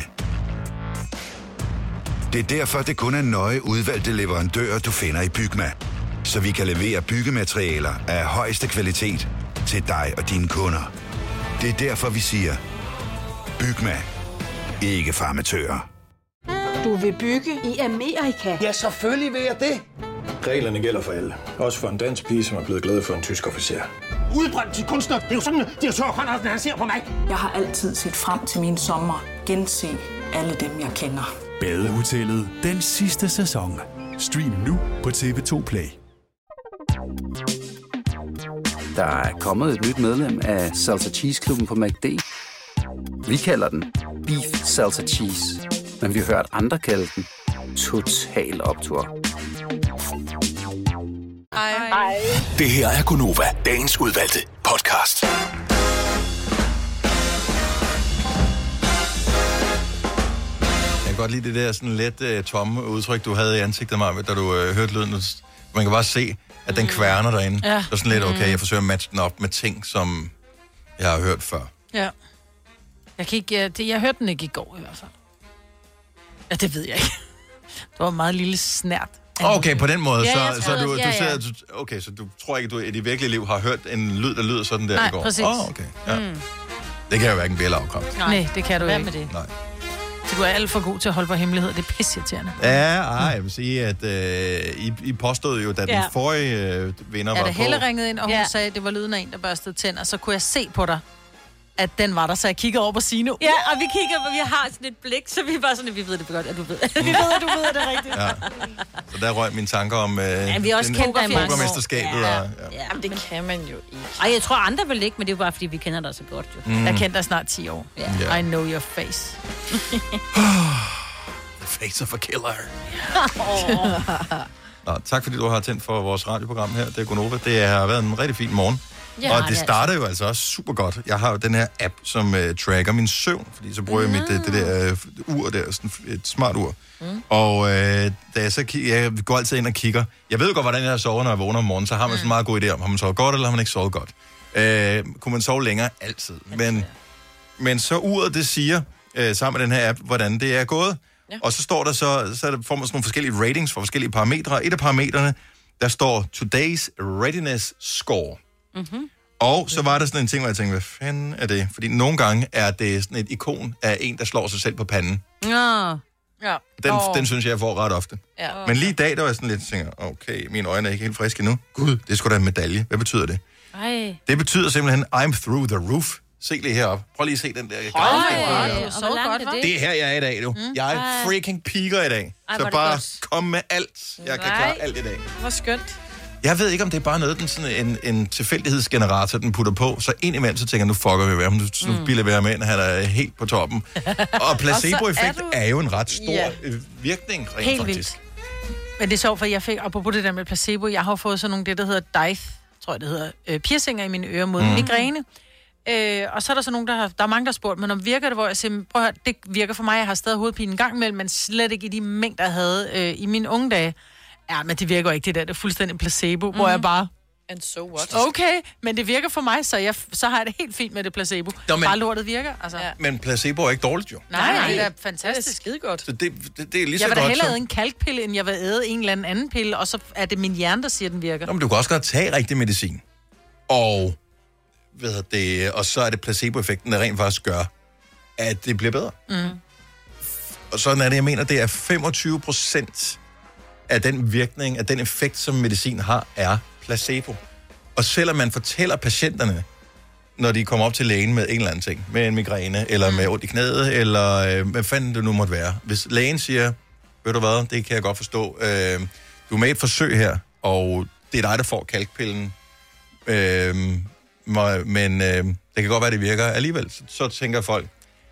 I: Det er derfor, det kun er nøje udvalgte leverandører, du finder i Bygma. Så vi kan levere byggematerialer af højeste kvalitet til dig og dine kunder. Det er derfor, vi siger, Bygma. Ikke farmatører.
R: Du vil bygge i Amerika?
K: Ja, selvfølgelig vil jeg det. Reglerne gælder for alle. Også for en dansk pige, som er blevet glad for en tysk officer.
R: Udbrændt til kunstner. Det er jo sådan, at de har tørt, han ser på mig. Jeg har altid set frem til min sommer. Gense alle dem, jeg kender.
L: Badehotellet den sidste sæson. Stream nu på TV2 Play.
M: Der er kommet et nyt medlem af Salsa Cheese Klubben på MACD. Vi kalder den Beef Salsa Cheese, men vi har hørt andre kalde den Total Optor.
Q: Hej. Hej.
E: Det her er Gunova, dagens udvalgte podcast.
A: Jeg kan godt lide det der sådan let uh, tomme udtryk, du havde i ansigtet, Maja, da du uh, hørte lyden. Man kan bare se, at den mm. kværner derinde.
D: Ja.
A: Det er sådan lidt, okay,
D: mm.
A: jeg forsøger at matche den op med ting, som jeg har hørt før.
D: Ja. Jeg, kan ikke, jeg, det, jeg hørte den ikke i går i hvert fald. Ja, det ved jeg ikke. Det var en meget lille snært.
A: Okay, på den måde,
D: Ja,
A: så, så
D: tror,
A: du, du
D: ja,
A: ser,
D: ja.
A: du, okay, så du tror ikke, du i det virkelige liv har hørt en lyd, der lyder sådan der
D: Nej,
A: i går?
D: præcis.
A: Åh, okay. Ja.
D: Mm.
A: Det kan jo hverken bjælle afkræfte.
D: Nej, det kan du
B: Hvad
D: ikke.
B: med det?
A: Nej.
D: Så du er alt for god til at holde på hemmelighed. Det er pisseirriterende.
A: Ja, ej, jeg vil sige, at øh, I, I påstod jo, da den
D: Ja.
A: forrige øh, vinder
D: Ja,
A: var
D: da
A: på...
D: Helle ringede ind, og hun
B: Ja.
D: ja. sagde, at det var lyden af en, der børstede tænder, så kunne jeg se på dig, at den var der, så jeg kiggede over på Signe.
B: Ja, og vi kigger, og vi har sådan et blik, så vi er bare sådan, at vi ved det godt, at du ved. vi ved, at du ved, at det er rigtigt.
A: Ja. Så der røg mine tanker om øh,
B: Ja, vi også
A: den-
B: kendt dig mange. Ja.
A: Og, ja.
B: Ja,
C: det kan man jo ikke.
B: Ej, jeg tror andre vil ikke, men det er bare, fordi vi kender dig så godt, jo.
A: Mm.
D: Jeg kendte dig snart 10 år.
B: Ja.
A: Ja.
D: I know your face.
A: The face of a killer.
B: Åh.
A: Nå, tak fordi du har tændt for vores radioprogram her. Det er Gunova. Det har været en rigtig fin morgen.
B: Ja,
A: og
B: det
A: det
B: er
A: starter jo altså også super godt. Jeg har jo den her app, som uh, tracker min søvn, fordi så bruger jeg mit, uh, det der uh, ur der, sådan et smart ur. Mm. Og uh, da jeg så ki- jeg går altid ind og kigger. Jeg ved jo godt, hvordan jeg sover, når jeg vågner om morgenen, så har man sådan en meget god idé om, har man sovet godt, eller har man ikke sovet godt. Uh, kunne man sove længere? Altid. Men, men så uret, det siger, uh, sammen med den her app, hvordan det er gået. Ja. Og så står der så, så får man sådan nogle forskellige ratings for forskellige parametre. Et af parametrene, der står Today's Readiness Score.
B: Mm-hmm.
A: Og så var der sådan en ting, hvor jeg tænkte, hvad fanden er det? Fordi nogle gange er det sådan et ikon af en, der slår sig selv på panden.
B: Nå.
C: Ja.
A: Den,
C: Åh.
A: den synes jeg, jeg får ret ofte.
C: Ja.
A: Men lige i dag, der var jeg sådan lidt, tænker, okay, mine øjne er ikke helt friske endnu. Gud, det skulle da en medalje. Hvad betyder det?
B: Ej.
A: Det betyder simpelthen, I'm through the roof. Se lige heroppe. Prøv lige at se den der.
B: Ej,
A: grafik.
B: og hvor langt er det?
A: Det er her, jeg er i dag, du. Mm. Jeg er freaking peaker i dag.
B: Ej,
A: så
B: er det
A: bare
B: godt.
A: kom med alt. Jeg kan klare alt i dag.
C: Hvor skønt.
A: Jeg ved ikke, om det er bare noget, den sådan en, en tilfældighedsgenerator, den putter på. Så indimellem, så tænker nu fucker vi ved ham. Nu, nu
C: Mm.
A: bilder vi ham ind, han er helt på toppen. Og placeboeffekt
C: du-
A: er jo en ret stor
D: Ja.
A: øh, virkning, rent
D: Helt
A: faktisk.
D: vildt. Men det er sjovt, for jeg fik, apropos det der med placebo, jeg har fået sådan nogle, det der hedder DICE, tror jeg det hedder, øh, piercinger i mine ører mod
A: Mm.
D: mm. migræne. Øh, og så er der så nogen, der har, der er mange, der har spurgt, men om virker det, hvor jeg siger, prøv at høre, det virker for mig, jeg har stadig hovedpine en gang imellem, men slet ikke i de mængder, jeg havde øh, i mine unge dage. Ja, men det virker jo ikke, det der, det er fuldstændig placebo, mm. hvor jeg bare,
C: And so what?
D: okay, men det virker for mig, så, jeg, så har jeg det helt fint med det placebo.
A: Nå, men-.
D: Bare lortet virker, altså. Ja.
A: Men placebo er ikke dårligt, jo.
D: Nej, nej, det er
C: Det er
D: fantastisk.
C: skide godt.
A: Så det, det, det er lige så
D: Jeg vil da
A: godt
D: hellere æde
A: som...
D: en kalkpille, end jeg vil æde en eller anden anden pille, og så er det min hjerne, der siger, at den virker.
A: Nå, men du kan også godt tage rigtig medicin. Og, hvad hedder det, og så er det placeboeffekten, der rent faktisk gør, at det bliver bedre.
D: Mm.
A: Og sådan er det, jeg mener, det er 25 procent af den virkning, af den effekt, som medicin har, er placebo. Og selvom man fortæller patienterne, når de kommer op til lægen med en eller anden ting, med en migræne, eller med ondt i knæet, eller øh, hvad fanden det nu måtte være. Hvis lægen siger, ved du hvad, det kan jeg godt forstå, øh, du er med i et forsøg her, og det er dig, der får kalkpillen, øh, men øh, det kan godt være, det virker alligevel. Så, så tænker folk,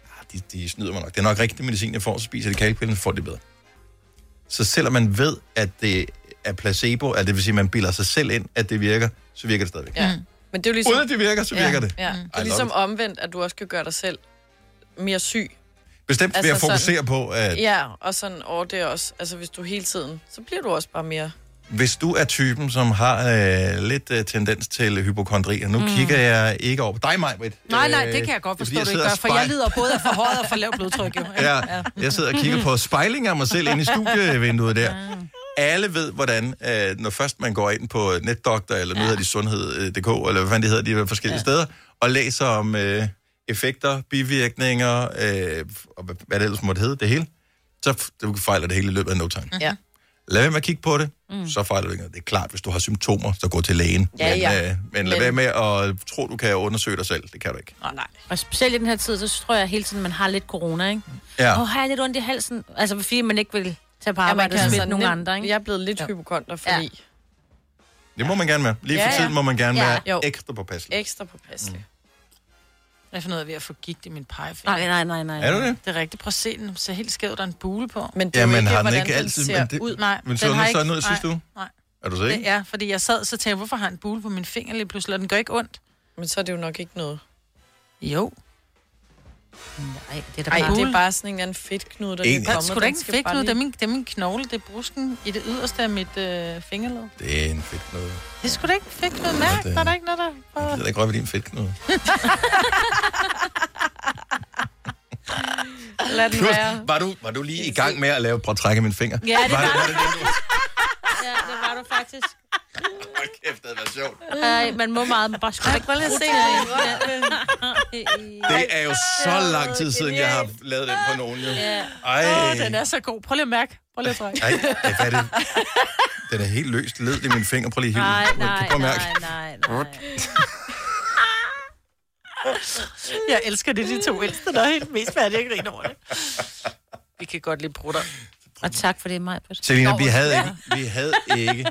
A: ah, de, de snyder mig nok. Det er nok rigtig medicin, jeg får, så spiser de kalkpillen, så får de bedre. Så selvom man ved, at det er placebo, at det vil sige, at man bilder sig selv ind, at det virker, så virker det stadigvæk.
C: Ja. Men det er jo ligesom...
A: Uden at det virker, så virker det.
C: Ja. Det er ligesom
A: it.
C: omvendt, at du også kan gøre dig selv mere syg.
A: Bestemt ved
C: Altså
A: at fokusere
C: sådan-
A: på, at
C: Ja, og sådan over det også. Altså, hvis du hele tiden, så bliver du også bare mere...
A: hvis du er typen, som har øh, lidt øh, tendens til hypokondri, og nu mm. kigger jeg ikke over på dig, Majbrit.
D: Nej, nej, det kan jeg godt forstå, du ikke gør, for jeg lider både af forhøjet og for lavt blodtryk, jo.
A: Ja, jeg sidder og kigger på spejlinger af mig selv inde i studievinduet der. Alle ved, hvordan, øh, når først man går ind på NetDoktor, eller nu hedder de Sundhed.dk, eller hvad fanden de hedder, de er forskellige ja. steder, og læser om øh, effekter, bivirkninger, øh, og hvad det ellers måtte hedde, det hele, så du fejler det hele i løbet af no time.
C: Ja.
A: Lad være med at kigge på det,
B: Mm.
A: så fejler du ikke noget. Det er klart, hvis du har symptomer, så gå til lægen.
B: Ja,
A: men,
B: ja.
A: Øh, men lad
B: Men-
A: være med at tro, du kan undersøge dig selv. Det kan du ikke.
B: Oh, nej. Og specielt i den her tid, så tror jeg hele tiden, man har lidt corona, ikke?
A: Ja.
B: Åh, oh, har jeg lidt ondt i halsen? Altså, fordi man ikke vil tage på
C: Ja,
B: arbejde
C: kan
B: og smitte nogle
C: nemt-
B: andre, ikke?
C: Jeg er blevet lidt ja. hypokonter, fordi... Ja.
A: Det må man gerne være. Lige
C: Ja,
A: for
C: ja.
A: tiden må man gerne
C: Ja.
A: være
C: Jo.
A: ekstra påpasselig.
C: Ekstra påpasselig. Mm.
D: Jeg finder ud af ved at få gigt i min pegefinger.
B: Nej, nej, nej, nej.
A: Er du det?
D: Det er rigtigt. Prøv at se, den ser helt skæv, der er en bule på.
C: Men
A: det er Ja, men ikke, har den ikke altid- ser men det-
D: ud. Nej,
A: men så
D: den
A: den sådan ud sidste
D: nej,
A: uge?
D: Nej.
A: Er du ikke?
D: ja, fordi jeg sad så tænkte, jeg, hvorfor har jeg en bule på min finger lige pludselig, og den gør ikke ondt.
C: Men så er det jo nok ikke noget.
D: Jo.
B: Nej, det er da
C: Ej,
B: bare...
C: det er bare sådan en eller anden fedtknude, der
D: Det
C: er
D: er
C: kommet.
D: sgu da ikke en fedtknude,
C: bare
D: det er
C: lige-
D: min, det er min knogle, det er brusken i det yderste af mit øh, fingerled.
A: Det er en fedtknude.
D: Det er sgu da ikke en fedtknude, mærk,
A: det-
D: der er der ikke noget, der...
A: Det er da ikke ved din fedtknude.
C: Lad den være.
A: var, du, var du lige i gang med at lave et portræk af min finger?
B: Ja, det var,
A: var,
B: var
A: var det det, du...
B: Ja, det var du faktisk.
A: Hold kæft, det havde været sjovt.
B: Ej, man må meget, man bare skulle ikke
C: at se
A: Det er jo så lang tid siden, jeg har lavet den på nogen. Jo. Ej.
D: Åh, den er så god. Prøv lige at mærke. Prøv lige at trække.
A: Ej, det er det. Den er helt løst led i min finger. Prøv lige at
B: Nej, nej, nej, nej, nej.
D: Jeg elsker det, de to ældste, der er helt mest færdige at grine over det. Vi kan godt lide brutter.
B: Og tak for det, Maj.
A: Selina, vi havde, ikke, vi havde ikke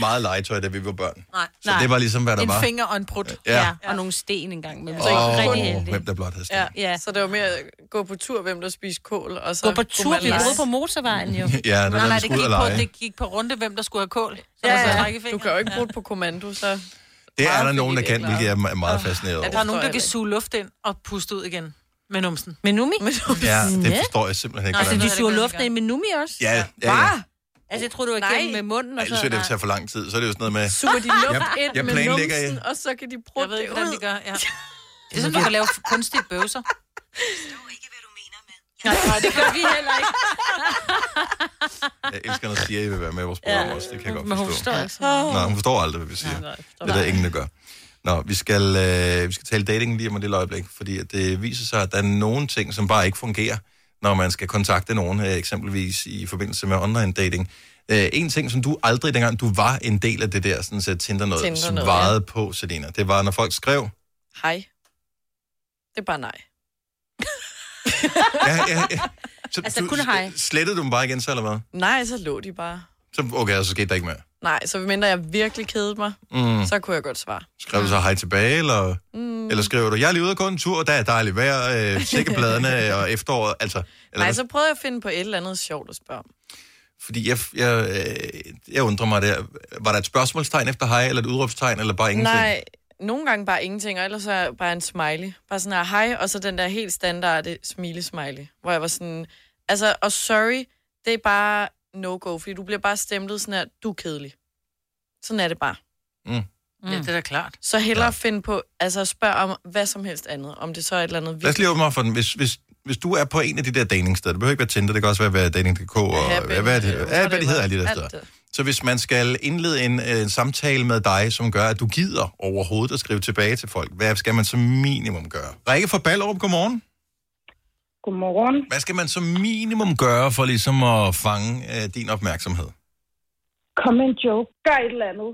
A: meget legetøj, da vi var børn.
D: Nej.
A: Så det var ligesom, hvad der
D: en
A: var.
D: finger og en prut.
A: Ja.
B: Ja, og nogle sten engang med. Så
A: Åh,
B: ikke rigtig heldig.
A: hvem der blot havde sten.
C: Ja.
B: Ja.
C: Så det var mere at gå på tur, hvem der spiste kål. Og så
B: Gå på tur, vi boede på motorvejen jo.
A: Ja, der
D: Nej, nej, det gik, på, det gik på runde, hvem der skulle have kål. Så
C: Ja,
D: så
C: ja. Du kan jo ikke bruge på kommando, så...
A: Det er der nogen, der kan,
C: det er
A: hvilket jeg er meget fascineret
D: Ja,
A: over.
D: der er nogen, der kan suge luft ind og puste ud igen. Med numsen.
B: Med Numi?
A: Ja, det forstår jeg simpelthen ikke.
B: Altså, de suger luften ind med Numi også?
A: Ja, ja, ja.
B: Altså, jeg tror du var igennem med munden, og
A: Ej,
B: så...
A: Ellers vil det tage for lang tid. Så er det jo sådan noget med...
C: Suger de luft
A: Jeg-
C: ind
A: jeg
C: med
A: planlægger,
C: numsen, og så kan de
D: Jeg
C: prutte
D: ved
C: det
D: ikke, hvordan
C: ud.
D: de gør. Ja. Det er sådan, du kan lave kunstige bøvser.
B: Nej, nej, det gør vi heller ikke.
A: Jeg elsker, når Sia vil være med i vores program også. Det kan jeg godt
B: Men hun
A: forstå.
B: forstår ikke så
A: Nej, hun forstår aldrig, hvad vi siger.
B: Nej, nej,
A: Det er der ingen, der gør. Nå, vi skal, øh, vi skal tale dating lige om et lille øjeblik, fordi at det viser sig, at der er nogle ting, som bare ikke fungerer, når man skal kontakte nogen, øh, eksempelvis i forbindelse med online dating. Øh, en ting, som du aldrig, dengang du var en del af det der sådan så Tinder noget,
C: Tinder noget,
A: svarede på, Selina, det var, når folk skrev,
C: Hej. Det er bare nej.
A: ja, ja, ja. Så
C: Altså,
A: du,
C: kun hej.
A: Slettede du dem bare igen, så eller hvad?
C: Nej, så lå de bare.
A: Så, okay, så skete der ikke mere.
C: Nej, så mindre jeg virkelig kedede mig,
A: Mm.
C: så kunne jeg godt svare.
A: Skrev du så hej tilbage, eller,
C: Mm.
A: eller skriver du, jeg er lige ude og gå en tur, der er dejligt vejr, øh, sikkepladerne og efteråret, altså. Eller,
C: Nej, så prøvede jeg at finde på et eller andet sjovt at spørge om.
A: Fordi jeg, jeg, øh, jeg undrer mig der, var der et spørgsmålstegn efter hej, eller et udråbstegn, eller bare ingenting?
C: Nej, nogle gange bare ingenting, og ellers er bare en smiley. Bare sådan her, hej, og så den der helt standarde smiley-smiley. Hvor jeg var sådan, altså, og sorry, det er bare no-go, fordi du bliver bare stemplet sådan her, du er kedelig. Sådan er det bare.
A: Mm.
D: Ja, det er da klart.
C: Så hellere ja. finde på, altså spørg om hvad som helst andet, om det så er et eller andet
A: Lad os lige åbne op for den. Hvis, hvis, hvis du er på en af de der datingsteder, det behøver ikke være Tinder, det kan også være, være dating.dk og hvad, hvad, er det, ja, hvad de hedder alle de der steder. Så hvis man skal indlede en, en samtale med dig, som gør, at du gider overhovedet at skrive tilbage til folk, hvad skal man som minimum gøre? Rikke fra Ballerup, godmorgen.
Q: Godmorgen.
A: Hvad skal man som minimum gøre for ligesom at fange øh, din opmærksomhed?
Q: Kom med en joke. Gør et eller andet.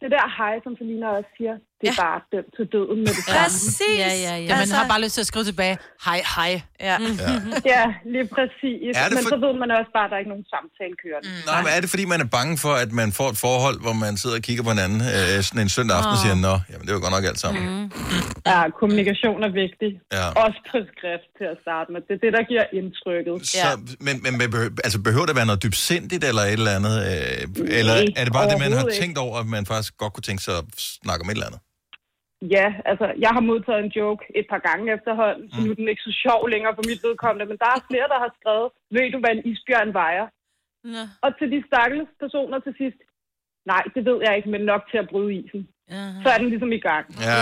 Q: Det der hej, som Selina også siger, det er ja. bare dømt til døden med det samme.
C: Præcis.
B: Ja, ja, ja.
D: Ja, man har bare lyst til at skrive tilbage, hej, hej.
C: Ja,
A: ja.
Q: ja lige præcis.
A: Er det
Q: Men
A: for-
Q: så ved man også bare, at der er ikke nogen samtale kørende. Mm.
A: Nej, men er det fordi, man er bange for, at man får et forhold, hvor man sidder og kigger på hinanden øh, sådan en søndag aften og siger, nå, jamen det var godt nok alt sammen. Mm.
Q: Ja, kommunikation er vigtig.
A: Ja.
Q: Også på skrift til at starte med. Det er det, der giver indtrykket.
A: Så, men, men men behøver, altså, behøver det være noget dybsindigt eller et eller andet? Øh, eller er det bare det, man har tænkt over, at man faktisk godt kunne tænke sig at snakke om et eller andet?
Q: Ja, altså, jeg har modtaget en joke et par gange efterhånden, så nu er den ikke så sjov længere for mit vedkommende, men der er flere, der har skrevet, ved du, hvad en isbjørn vejer?
B: Nå.
Q: Og til de stakkels personer til sidst, nej, det ved jeg ikke, men nok til at bryde isen. Så er den ligesom i gang.
A: Ja,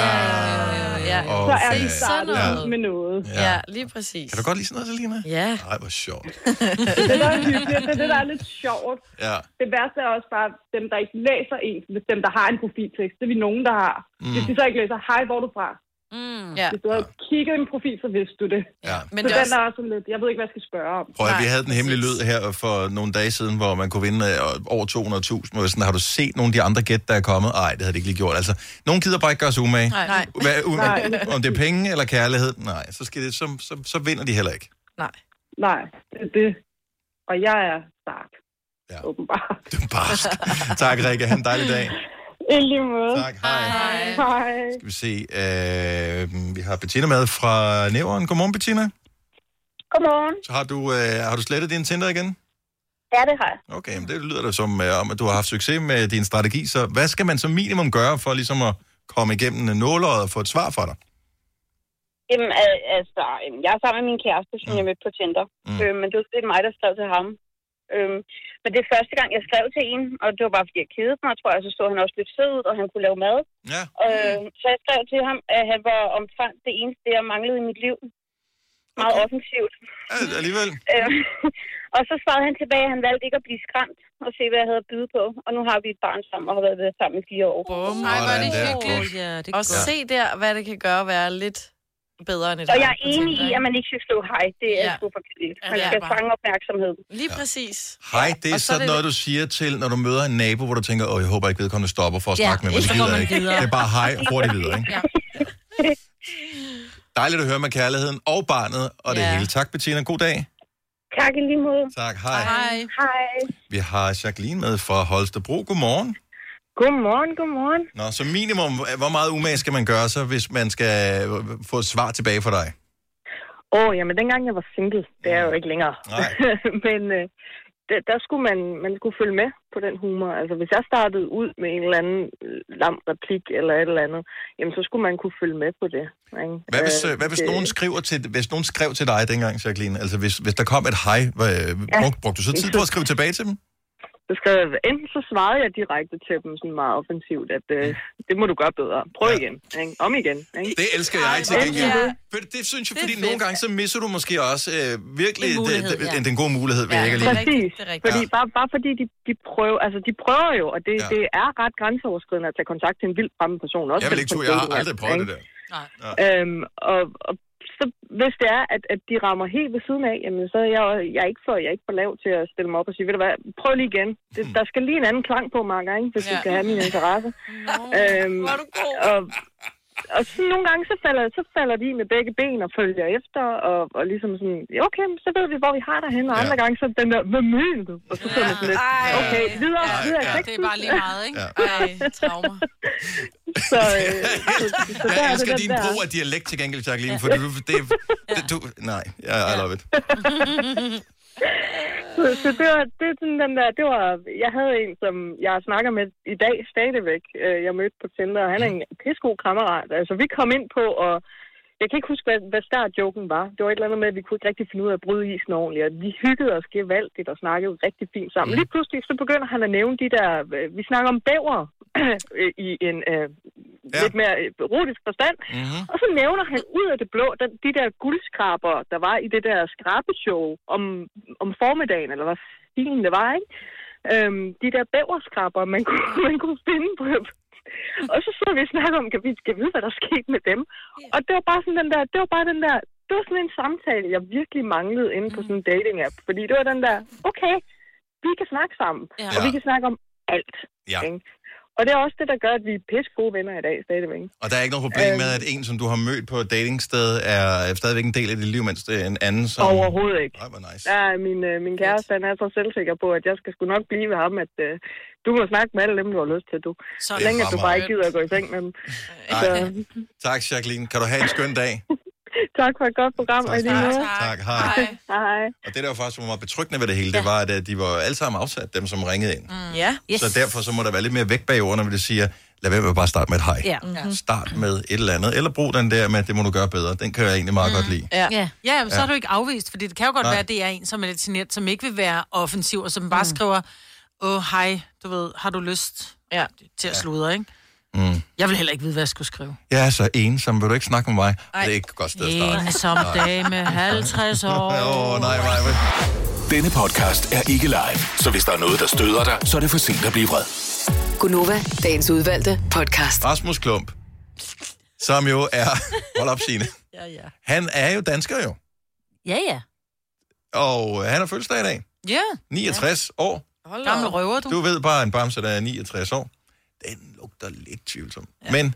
C: ja.
Q: Så er vi
A: Okay.
Q: startet
A: Ja.
Q: med noget.
A: Ja.
C: ja, lige præcis.
A: Kan du godt lide sådan noget, Selina?
C: Ja.
A: Nej, hvor sjovt.
Q: Det, der er hyggeligt, det er det, der er lidt sjovt.
A: Ja.
Q: Det værste er også bare dem, der ikke læser en, hvis dem, der har en profiltekst. Det er vi nogen, der har.
A: Mm.
Q: Hvis de så ikke læser, hej, hvor er du fra?
B: Mm.
C: Ja.
Q: Hvis du havde kigget i en profil, så vidste du det.
A: Ja.
Q: Men så
C: det er
Q: den
C: også-
Q: er også sådan lidt, jeg ved ikke, hvad jeg skal spørge om.
A: Prøv at, vi havde den hemmelige lyd her for nogle dage siden, hvor man kunne vinde øh, over 200.000. Hvor sådan, har du set nogle af de andre gæt, der er kommet? Nej, det havde de ikke lige gjort. Altså, nogen gider bare ikke gøre sig umage.
C: Nej. Nej.
A: Hvad, u-
Q: Nej.
A: om det er penge eller kærlighed? Nej, så, skal det, så, så, så vinder de heller ikke.
C: Nej.
Q: Nej, det er det. Og jeg er start.
A: Ja.
Q: Åbenbart.
A: Barsk. tak, Rikke. Ha' en dejlig dag.
Q: I lige måde.
A: Tak, hej.
Q: Hej. Hej.
A: Skal vi se. Øh, vi har Bettina med fra Nævren. Godmorgen, Bettina.
P: Godmorgen.
A: Så har du, øh, har du slettet din Tinder igen?
P: Ja, det har jeg.
A: Okay, men det lyder da som øh, om, at du har haft succes med din strategi. Så hvad skal man som minimum gøre for ligesom at komme igennem nåløjet og få et svar fra dig?
Q: Jamen, al- altså, jeg er sammen med min kæreste, som jeg mødte på Tinder. Mm. Øh, men det var er mig, der skrev til ham. Øhm, men det er første gang, jeg skrev til en, og det var bare, fordi jeg kedede mig, tror jeg. Så stod han også lidt sød ud, og han kunne lave mad.
A: Ja.
Q: Øh, så jeg skrev til ham, at han var omtrent det eneste, jeg manglede i mit liv. Meget okay. offensivt.
A: Ja, alligevel.
Q: Øh, og så svarede han tilbage, at han valgte ikke at blive skræmt og se, hvad jeg havde at byde på. Og nu har vi et barn sammen og har været sammen i fire år.
C: Ej, hvor er det
A: Sådan der.
C: hyggeligt.
B: Ja, det
C: Og se der, hvad det kan gøre at være lidt bedre end et
Q: Og
C: hej
Q: jeg er enig i, at man ikke skal slå hej. Det er
C: Ja.
Q: ja. super kedeligt.
C: Ja,
Q: Man
C: det er
Q: skal
C: bare-
Q: fange opmærksomhed.
C: Lige præcis.
A: Hej, det er
C: Og så
A: sådan
C: det-
A: noget, du siger til, når du møder en nabo, hvor du tænker, åh, jeg håber ikke vedkommende stopper for at
B: Ja,
A: snakke med mig. Det
B: så
A: gider ikke.
B: videre.
A: Det er bare hej og hurtigt videre, ikke? Dejligt at høre med kærligheden og barnet og det
Q: Ja.
A: hele. Tak, Bettina. God dag.
Q: Tak i lige måde.
A: Tak, hej.
Q: Hej. Hej.
A: Vi har Jacqueline med fra Holstebro. Godmorgen.
Q: Godmorgen, godmorgen.
A: Nå, så minimum, hvor meget umage skal man gøre så, hvis man skal øh, få et svar tilbage fra dig?
Q: Åh, oh, jamen dengang jeg var single, det er jeg jo ikke længere.
A: Nej.
Q: Men øh, der, der skulle man, man skulle følge med på den humor. Altså hvis jeg startede ud med en eller anden øh, lam replik eller et eller andet, jamen så skulle man kunne følge med på det. Ikke?
A: Hvad hvis, øh, hvad hvis
Q: det-
A: nogen skriver til, hvis nogen skrev til dig dengang, Jacqueline? Altså hvis, hvis der kom et hej, hvad,
Q: Ja.
A: brugte, brugte du så tid på at skrive tilbage til dem?
Q: Så skrev jeg, enten så svarede jeg direkte til dem sådan meget offensivt, at øh, det må du gøre bedre. Prøv ja. igen. Ikke? Om igen. Ikke?
A: Det elsker jeg til gengæld.
Q: ja.
A: For Det synes jeg, fordi nogle gange så misser du måske også øh, virkelig
Q: En mulighed,
A: den,
Q: ja.
A: den, den gode mulighed ved ikke at lige.
Q: Præcis. Fordi,
A: Ja.
Q: bare, bare fordi de, de prøver, altså de prøver jo, og det, ja. det er ret grænseoverskridende at tage kontakt til en vild fremmed person. Også
A: Jeg vil ikke tro, jeg har aldrig prøvet det
Q: ikke?
A: der.
Q: Øhm, og, og så hvis det er, at, at de rammer helt ved siden af, jamen, så er jeg, jeg er ikke for, jeg er ikke for lav til at stille mig op og sige, ved du hvad, prøv lige igen. Det, der skal lige en anden klang på, Marker, ikke, hvis ja. du skal have min interesse. Øhm, og, og så nogle gange, så falder, så falder de med begge ben og følger efter, og, og ligesom sådan, ja, okay, så ved vi, hvor vi har dig hen, og andre gange, så den der, hvad mener du? Og så sådan ja. sådan lidt, okay, videre, videre.
D: Ja, det er bare lige meget, ikke?
C: Ej, traumer.
Q: Så, øh, så, så der
A: Jeg
Q: er
A: elsker
Q: det
A: din
Q: der.
A: brug af dialekt til gengæld, Jacqueline, for du, det, det, du, nej, jeg, I love it.
Q: så, så det var, det er sådan den der, det var, jeg havde en, som jeg snakker med i dag stadigvæk, øh, jeg mødte på Tinder, og han er en pissegod kammerat. Altså, vi kom ind på, og jeg kan ikke huske, hvad, hvad startjoken var. Det var et eller andet med, at vi kunne ikke rigtig finde ud af at bryde isen ordentligt, og vi hyggede os gevaldigt og snakkede rigtig fint sammen. Lige pludselig, så begynder han at nævne de der, øh, vi snakker om bæver i en øh, ja. lidt mere øh, erotisk forstand,
A: mm-hmm.
Q: og så nævner han ud af det blå, den, de der guldskraber, der var i det der skrabeshow om, om formiddagen, eller hvad stilen det var, ikke? Øhm, de der bæverskraber, man kunne, man kunne finde på. Og så sidder vi og snakker om, kan vi, skal vi vide, hvad der skete med dem? Og det var bare sådan den der, det var bare den der, det var sådan en samtale, jeg virkelig manglede inde på sådan en dating-app. Fordi det var den der, okay, vi kan snakke sammen,
B: Ja.
Q: og vi kan snakke om alt.
A: Ja.
Q: Ikke? Og det er også det, der gør, at vi er pisse gode venner i dag stadigvæk.
A: Og der er ikke noget problem
Q: Øhm.
A: med, at en, som du har mødt på et datingsted, er stadigvæk en del af dit liv, mens det er en anden, som...
Q: Overhovedet ikke.
A: Ej, hvor nice.
Q: Ja, min, øh, min kæreste, han er så selvsikker på, at jeg skal sgu nok blive ved ham, at øh, du må snakke med alle dem, du har lyst til, du. Så længe, at du bare ikke gider at gå i seng med dem. Så,
A: Tak, Jacqueline. Kan du have en skøn dag?
Q: tak for et godt program, og i lige måde.
A: Tak, hej.
Q: Hej.
A: Og det, der var faktisk var meget betryggende ved det hele, det var, at øh, de var alle sammen afsat, dem som ringede ind.
C: Mm. Ja.
A: Yes. Så derfor så må der være lidt mere vægt bag ordene, når det siger, lad være med at bare starte med et hej.
D: Ja. Mhm.
A: Start med et eller andet, eller brug den der med, det må du gøre bedre. Den kan jeg egentlig meget mm. godt lide.
D: Ja. Ja, ja men så
A: Ja.
D: er du ikke afvist, fordi det kan jo godt
A: Nej.
D: være, at det er en, som er lidt genert, som ikke vil være offensiv, og som bare skriver, åh, hej, du ved, har du lyst
C: ja.
D: til at sludre, ikke?
A: Mm.
D: Jeg vil heller ikke vide, hvad jeg skulle skrive.
A: Jeg er så ensom, vil du ikke snakke med mig? Ej. Det er ikke et godt sted at starte.
D: Ensom dame, 50 år.
A: Åh, oh, nej, nej, nej.
E: Denne podcast er ikke live, så hvis der er noget, der støder dig, så er det for sent at blive vred.
S: Gunova, dagens udvalgte podcast.
A: Rasmus Klump, som jo er... Hold op, Signe.
B: Ja, ja.
A: Han er jo dansker jo,
B: Ja, ja.
A: og han har fødselsdag i dag.
D: Ja.
A: 69 år.
C: Hold
D: Gammel røver, du.
A: Du ved bare, en bamse, der er 69 år. Den lugter lidt tvivlsom. Ja. Men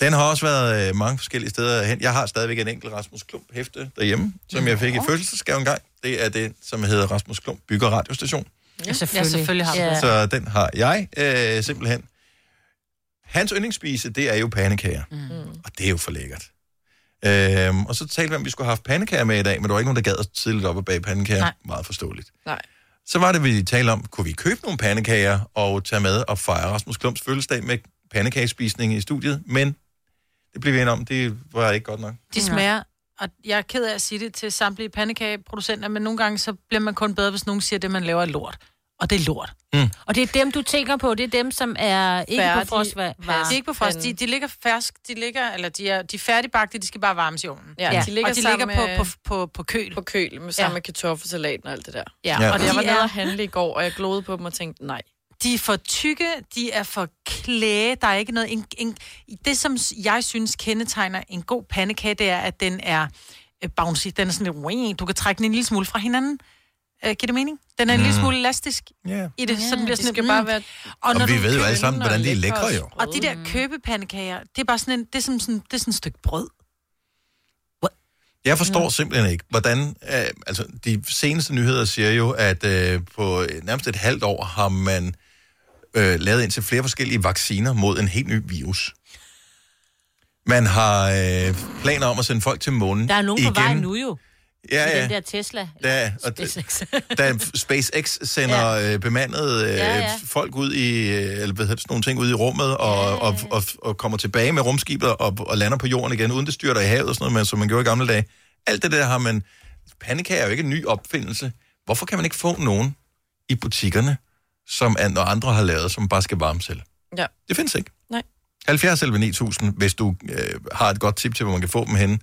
A: den har også været øh, mange forskellige steder hen. Jeg har stadigvæk en enkelt Rasmus Klump hæfte derhjemme, som jeg fik i fødselsdagsgave en gang. Det er det, som hedder Rasmus Klump Bygger Radiostation.
D: Ja, selvfølgelig. Ja, selvfølgelig har
B: Ja.
D: det.
A: Så den har jeg øh, simpelthen. Hans yndlingsspise, det er jo pandekager. Mm. Og det er jo for lækkert. Øhm, og så talte vi om, at vi skulle have haft pandekager med i dag, men der var ikke nogen, der gad os tidligt op og bage pandekager.
C: Nej.
A: Meget forståeligt.
C: Nej.
A: Så var det, vi talte om, kunne vi købe nogle pandekager og tage med og fejre Rasmus Klumps fødselsdag med pandekagespisning i studiet, men Det blev vi enige om. Det var ikke godt nok.
D: De smager, og jeg er ked af at sige det til samtlige pandekageproducenter, men nogle gange så bliver man kun bedre, hvis nogen siger, at det, man laver, er lort. Og det er lort.
A: Mm.
B: Og det er dem, du tænker på. Det er dem, som er ikke
D: Færdig-
B: på frostvarer.
D: De er ikke på frost. De, de ligger fersk. De ligger, eller de er, de er færdigbagte, de skal bare varmes i ovnen.
C: Ja, de ligger
D: og de ligger på, på, på, på køl.
C: På køl, med, sammen med kartoffelsalaten og alt det der.
D: Ja,
C: ja.
D: og
C: og
D: de
C: jeg var
D: er-
C: nede og handle i går, og jeg glodede på dem og tænkte, nej.
D: De er for tykke, de er for klæge, der er ikke noget... En, en, det, som jeg synes kendetegner en god pandekage, det er, at den er øh, bouncy. Den er sådan lidt... Du kan trække den en lille smule fra hinanden. Øh, giver det mening? Den er en
A: Mm.
D: lille smule elastisk
A: yeah.
D: i det, så den bliver sådan
C: skal
D: lidt,
C: bare
D: mm.
C: være
A: Og vi ved jo alle sammen,
D: den,
A: hvordan
D: og
A: de er
D: lækre og
A: jo.
D: Og de der købepandekager, det er bare sådan en, det er som sådan, det er sådan et stykke brød.
A: Jeg forstår simpelthen ikke, hvordan... Øh, altså, de seneste nyheder siger jo, at øh, på nærmest et halvt år har man øh, lavet indtil flere forskellige vacciner mod en helt ny virus. Man har øh, planer om at sende folk til månen
B: Der er nogen på
A: igen.
B: vej nu jo.
A: Ja, ja.
B: Den der Tesla.
A: Der, og
B: SpaceX.
A: da SpaceX sender ja. øh, bemandede øh,
B: Ja,
A: ja,
B: ja.
A: ja. folk ud i, øh, eller hvad hedder det, sådan nogle ting ud i rummet, og, ja, ja. Og, og, og kommer tilbage med rumskibet og, og lander på jorden igen, uden det styrter i havet og sådan noget, men, som man gjorde i gamle dage. Alt det der har man... Pandekager er jo ikke en ny opfindelse. Hvorfor kan man ikke få nogen i butikkerne, som andre har lavet, som bare skal varme selv?
C: Ja.
A: Det findes ikke.
C: Nej.
A: 70 eller 9000, hvis du øh, har et godt tip til, hvor man kan få dem henne.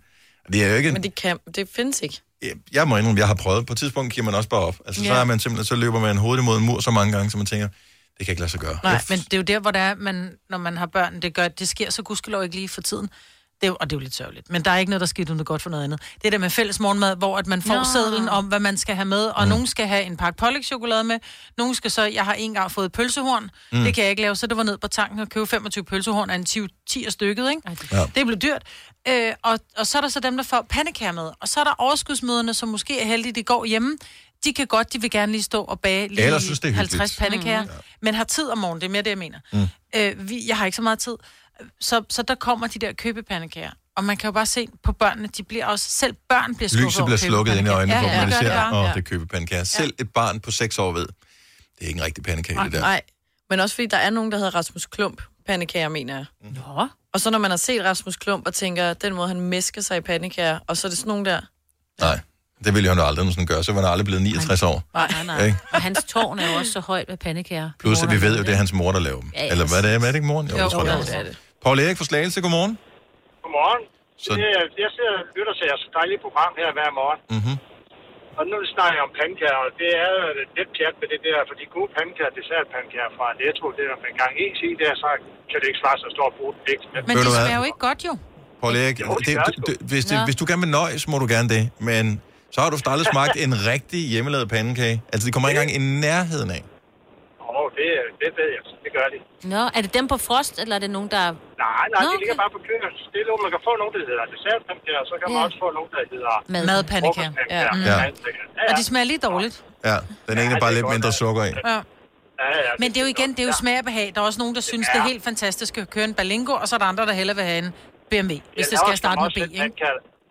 A: Det er jo ikke...
C: Men det, kan, det findes ikke.
A: Jeg må indrømme, jeg har prøvet. På et tidspunkt giver man også bare op. Altså, ja. så er man simpelthen, så løber man hovedet imod en mur så mange gange, så man tænker, det kan ikke lade sig gøre.
D: Nej, men det er jo der, hvor det er, man, når man har børn, det, gør, det sker så gudskelov ikke lige for tiden. Det er, jo- og det er jo lidt sørgeligt. Men der er ikke noget, der sker uden det godt for noget andet. Det er der med fælles morgenmad, hvor at man får
B: Nå.
D: Sædlen om, hvad man skal have med, og mm. nogen skal have en pakke pålægtschokolade med, nogen skal så, jeg har en gang fået pølsehorn,
B: Mm.
D: det kan jeg ikke lave, så det var ned på tanken og købe 25 pølsehorn af en 10, 10 stykket, ikke?
A: Ja.
D: Det blev dyrt. Øh, og, og så er der så dem, der får pandekager med, og så er der overskudsmøderne, som måske er heldige, de går hjemme, de kan godt, de vil gerne lige stå og bage lige
A: Eller synes, det er hyggeligt.
D: 50 pandekager, mm. men har tid om morgenen, det er mere det, jeg mener.
A: Mm.
D: Øh, vi, jeg har ikke så meget tid. Så, så der kommer de der købepandekager. Og man kan jo bare se på børnene, de bliver også, selv børn bliver skuffet
A: Lyset bliver slukket ind i øjnene
D: ja,
A: ja,
D: ja,
A: man
D: det
A: ser,
D: det Ja.
A: det er købepandekager. Selv et barn på 6 år ved, det er ikke en rigtig pandekage, det der.
C: Nej, men også fordi der er nogen, der hedder Rasmus Klump pandekager, mener jeg.
B: Nå.
C: Og så når man har set Rasmus Klump og tænker, den måde han mesker sig i pandekager, og så er det sådan nogen der...
A: Nej, det ville han jo aldrig sådan gøre, så var han aldrig blevet 69 år.
B: Nej, nej, nej.
A: Ikke?
B: Og hans tårn er jo også så højt med pandekager.
A: Plus, at vi ved jo, det er hans mor, der laver dem.
B: Ja, ja.
A: Eller hvad det er, er det ikke moren?
B: Jo,
A: jeg tror,
B: jo,
A: det
B: det
A: er.
B: det.
A: Paul Erik fra Slagelse, godmorgen.
O: Godmorgen.
A: Så-
O: Så... Det, jeg sidder og lytter til jeres dejlige program her hver morgen.
A: Mm-hmm.
O: Og nu snakker jeg om pandekager, og det er jo lidt pjat med det der, for de gode pandekager, dessertpandekager fra Netto, det er en gang is i der, så kan det ikke svare sig og bruge det. Ikke?
D: Men
A: Ved
D: de
A: du hvad?
D: smager jo ikke godt, jo.
A: Paul Erik,
O: Jo, det
A: det, det, det, hvis, det, hvis du gerne vil nøjes, må du gerne det. Men så har du aldrig smagt en rigtig hjemmelavet pandekage. Altså, det kommer ikke engang i nærheden af.
O: Åh, oh, det, det ved jeg. Det gør de.
B: Nå, er det dem på frost, eller er det nogen, der...
O: Nej, nej,
B: Nå,
O: de ligger bare på køkkenet. Stille, man kan få nogen, der hedder dessertpandekager, og så kan man
B: Ja.
O: også få nogen, der hedder...
B: Mad.
D: Madpandekager. Ja.
O: Ja.
D: Mm.
A: Ja.
O: Ja.
D: Og de smager lige dårligt.
A: Ja, den ene er bare lidt mindre sukker i.
D: Ja.
O: Ja, ja,
D: Men det er jo igen, det er jo smag og behag. Der er også nogen, der synes, det er helt fantastisk at køre en Berlingo, og så er der andre, der hellere vil have en BMW, hvis det skal starte med B, ikke?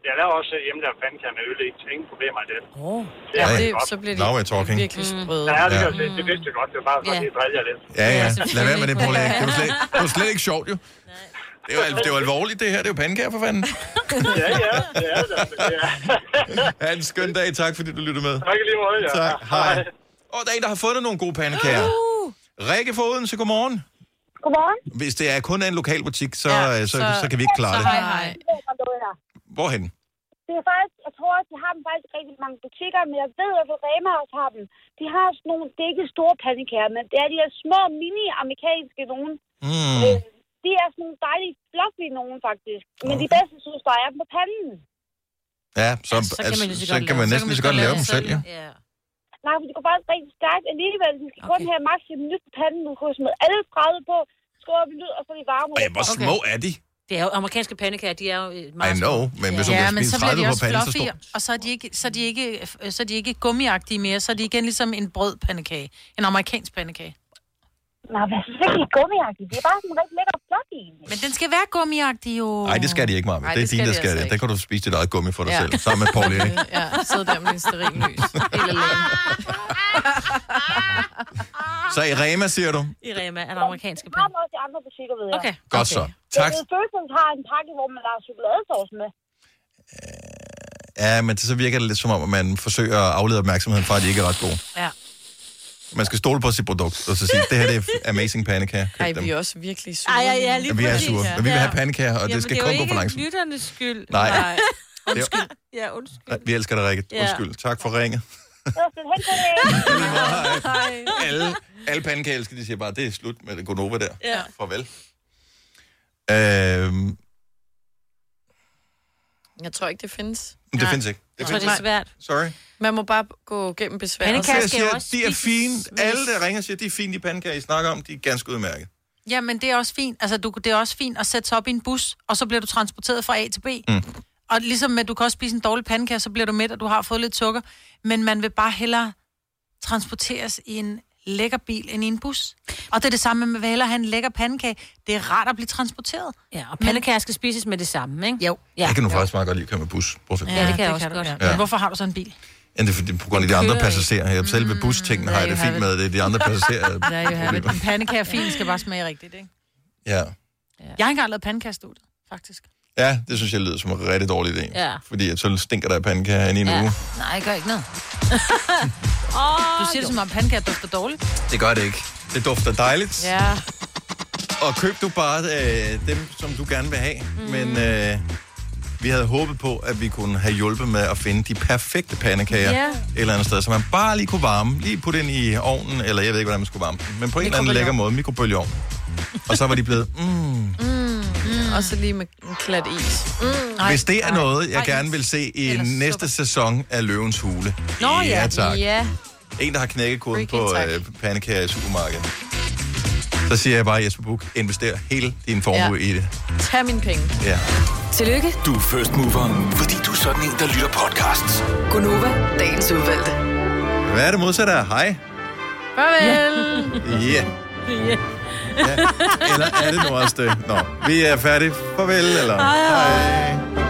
O: Jeg laver også hjemmelavet pandekager med øl i. Ingen problemer i det.
B: Oh.
C: Ja, det,
O: godt.
C: så bliver de
A: Now we're talking.
C: virkelig sprøde.
O: Ja, det,
A: Ja.
O: det, det vidste jeg godt. Det var bare at lige drille lidt.
A: Ja, ja. Lad være med det, Paul. Det var slet, det var slet ikke sjovt, jo. Det er jo, det er jo alvorligt, det her. Det er jo pandekager, for fanden.
O: Ja, ja, det er det. Ja.
A: Ha' en skøn dag. Tak, fordi du lyttede med.
O: Tak lige måde, ja.
A: Tak. Hej. Og der er en, der har fundet nogle gode pandekager. Rikke Foden, så godmorgen.
P: Godmorgen.
A: Hvis det er kun er en lokal butik, så,
D: Ja,
A: så, så,
D: så-
A: så kan vi ikke klare
D: Så
A: det.
D: hej, hej.
A: Hvorhen?
P: Det er faktisk, jeg tror, at de har dem faktisk rigtig mange butikker, men jeg ved, at Rema også har dem. De har sådan nogle, det er ikke store pandekager, men det er de her små, mini-amerikanske nogen.
A: Mm.
P: Øh, de er sådan nogle dejlige fluffy nogen, faktisk. Men de bedste, synes jeg, er dem på panden.
A: Ja, så,
B: så kan man lige så
A: kan man
B: lave-
A: næsten lige så godt lave dem selv, ja.
B: Ja.
P: Nej, for det går faktisk rigtig stærkt alligevel. De skal okay. kun
B: Okay.
P: have maks. et minut på panden. Du kan smide alle 30 på, op i lyd, og så er de varme.
A: Ej, hvor små er de?
B: Det er jo amerikanske pandekager, de er jo øh,
A: I
B: meget
A: know, men hvis du
D: Ja,
A: kan
D: men
A: spise
D: så bliver
A: 30
D: de
A: på
D: også
A: panden, så
D: fluffy,
A: stor.
D: og så er de ikke, så er de ikke, så er de ikke gummiagtige mere, så er de igen ligesom en brødpandekage. En amerikansk pandekage.
T: Nej, hvad synes ikke, det er gummiagtigt. Det er bare sådan rigtig lækker flot egentlig.
D: Men den skal være gummiagtig jo.
A: Nej, det skal de ikke, Marve. Det er
C: det
A: dine,
C: skal
A: der
C: de
A: skal
C: altså
A: det. Der kan du spise dit eget gummi for dig
C: Ja.
A: selv, sammen med Paul Erik.
C: Ja, sidde der med din stearinlys. Helt alene.
A: Så i Rema, siger du?
B: I Rema er der amerikanske
T: penge. Det har også i andre butikker, ved jeg.
B: Okay.
A: Godt så. Tak.
T: Jeg ved, Følsens har en pakke, hvor man har chokoladesauce med.
A: Ja, men så virker det lidt som om, at man forsøger at aflede opmærksomheden fra, at de ikke er ret gode.
D: Ja.
A: Man skal stole på sit produkt, og så sige, det her det er amazing pandekager. Køb
C: Ej,
A: dem.
C: vi er også virkelig sure.
B: Ej, ja, ja, lige
A: Ja, vi er sure, men vi vil have pandekager, og det skal kun gå for langsomt.
B: det er jo ikke lytternes skyld.
A: Nej.
B: Nej. Undskyld. Ja, undskyld.
A: Nej, Vi elsker dig, Rikke. Undskyld. Tak for ringet.
T: Helt
A: Alle, alle pandekager elsker, de siger bare, det er slut med det Gonova der.
B: Ja.
A: Farvel. Øhm,
C: Jeg tror ikke, det findes.
A: Men det findes ikke. Det
C: Jeg
A: findes
C: tror, det er
A: ikke.
C: svært.
A: sorry.
C: Man må bare gå gennem besvær.
A: Så jeg siger, de er fine. Alle, der ringer, siger, de er fine, de pandekager, I snakker om, de er ganske udmærket.
D: Ja, men det er også fint. Altså, du, det er også fint at sætte sig op i en bus, og så bliver du transporteret fra A til B.
A: Mm.
D: Og ligesom med, du kan også spise en dårlig pandekage, så bliver du mæt, og du har fået lidt sukker. Men man vil bare hellere transporteres i en lækker bil end i en bus. Og det er det samme, hellere have en lækker pandekage. Det er rart at blive transporteret.
B: Ja, og pandekager skal spises med det samme, ikke?
D: Jo.
A: Ja. Jeg kan nu faktisk meget godt lide at køre med bus. Hvorfor?
B: Ja, det kan jeg også
D: du,
B: godt.
D: Ja.
A: Ja.
D: Men hvorfor har du så en bil?
A: Ja, det er fordi, på grund af de andre passagerer. Jeg selv ved bustingene har jeg det fint med, det er de andre passagerer.
D: Der er jo en pandekage fin, skal bare smage rigtigt, ikke?
A: Ja.
D: Jeg har ikke engang lavet pandekagestudiet, faktisk.
A: Ja, det synes jeg lyder som en rigtig dårlig idé.
B: Ja.
A: Fordi at så stinker der af pandekager inde i en
B: Ja.
A: uge.
D: Nej, jeg gør ikke noget.
B: oh,
D: du siger det som om pandekager dufter dårligt.
A: Det gør det ikke. Det dufter dejligt.
D: Ja.
A: Og køb du bare øh, dem, som du gerne vil have. Mm. Men øh, vi havde håbet på, at vi kunne have hjulpet med at finde de perfekte pandekager
B: Ja.
A: et eller andet sted, så man bare lige kunne varme. Lige putte ind i ovnen, eller jeg ved ikke, hvordan man skulle varme den. Men på en eller anden lækker måde, mikrobølgeovn. Og så var de blevet, mm.
C: Mm. Mm. Og så lige med en klat is. Mm.
A: Hvis det er noget, jeg gerne vil se i næste sæson af Løvens Hule.
C: Nå ja.
A: tak.
C: Ja.
A: En, der har knækket koden på øh, pandekager i supermarkedet. Så siger jeg bare, Jesper Buch, invester hele din formue
C: Ja.
A: i det.
C: Tag mine penge.
A: Ja.
S: Tillykke,
E: Du er first mover, fordi du er sådan en, der lytter podcasts.
S: Gunova, dagens udvalgte.
A: Hvad er det modsatte af hej?
C: Farvel.
A: Ja.
B: Ja.
A: Eller er det nu også det? Nå, vi er færdige. Farvel, eller?
B: Hej, hej.
A: hej.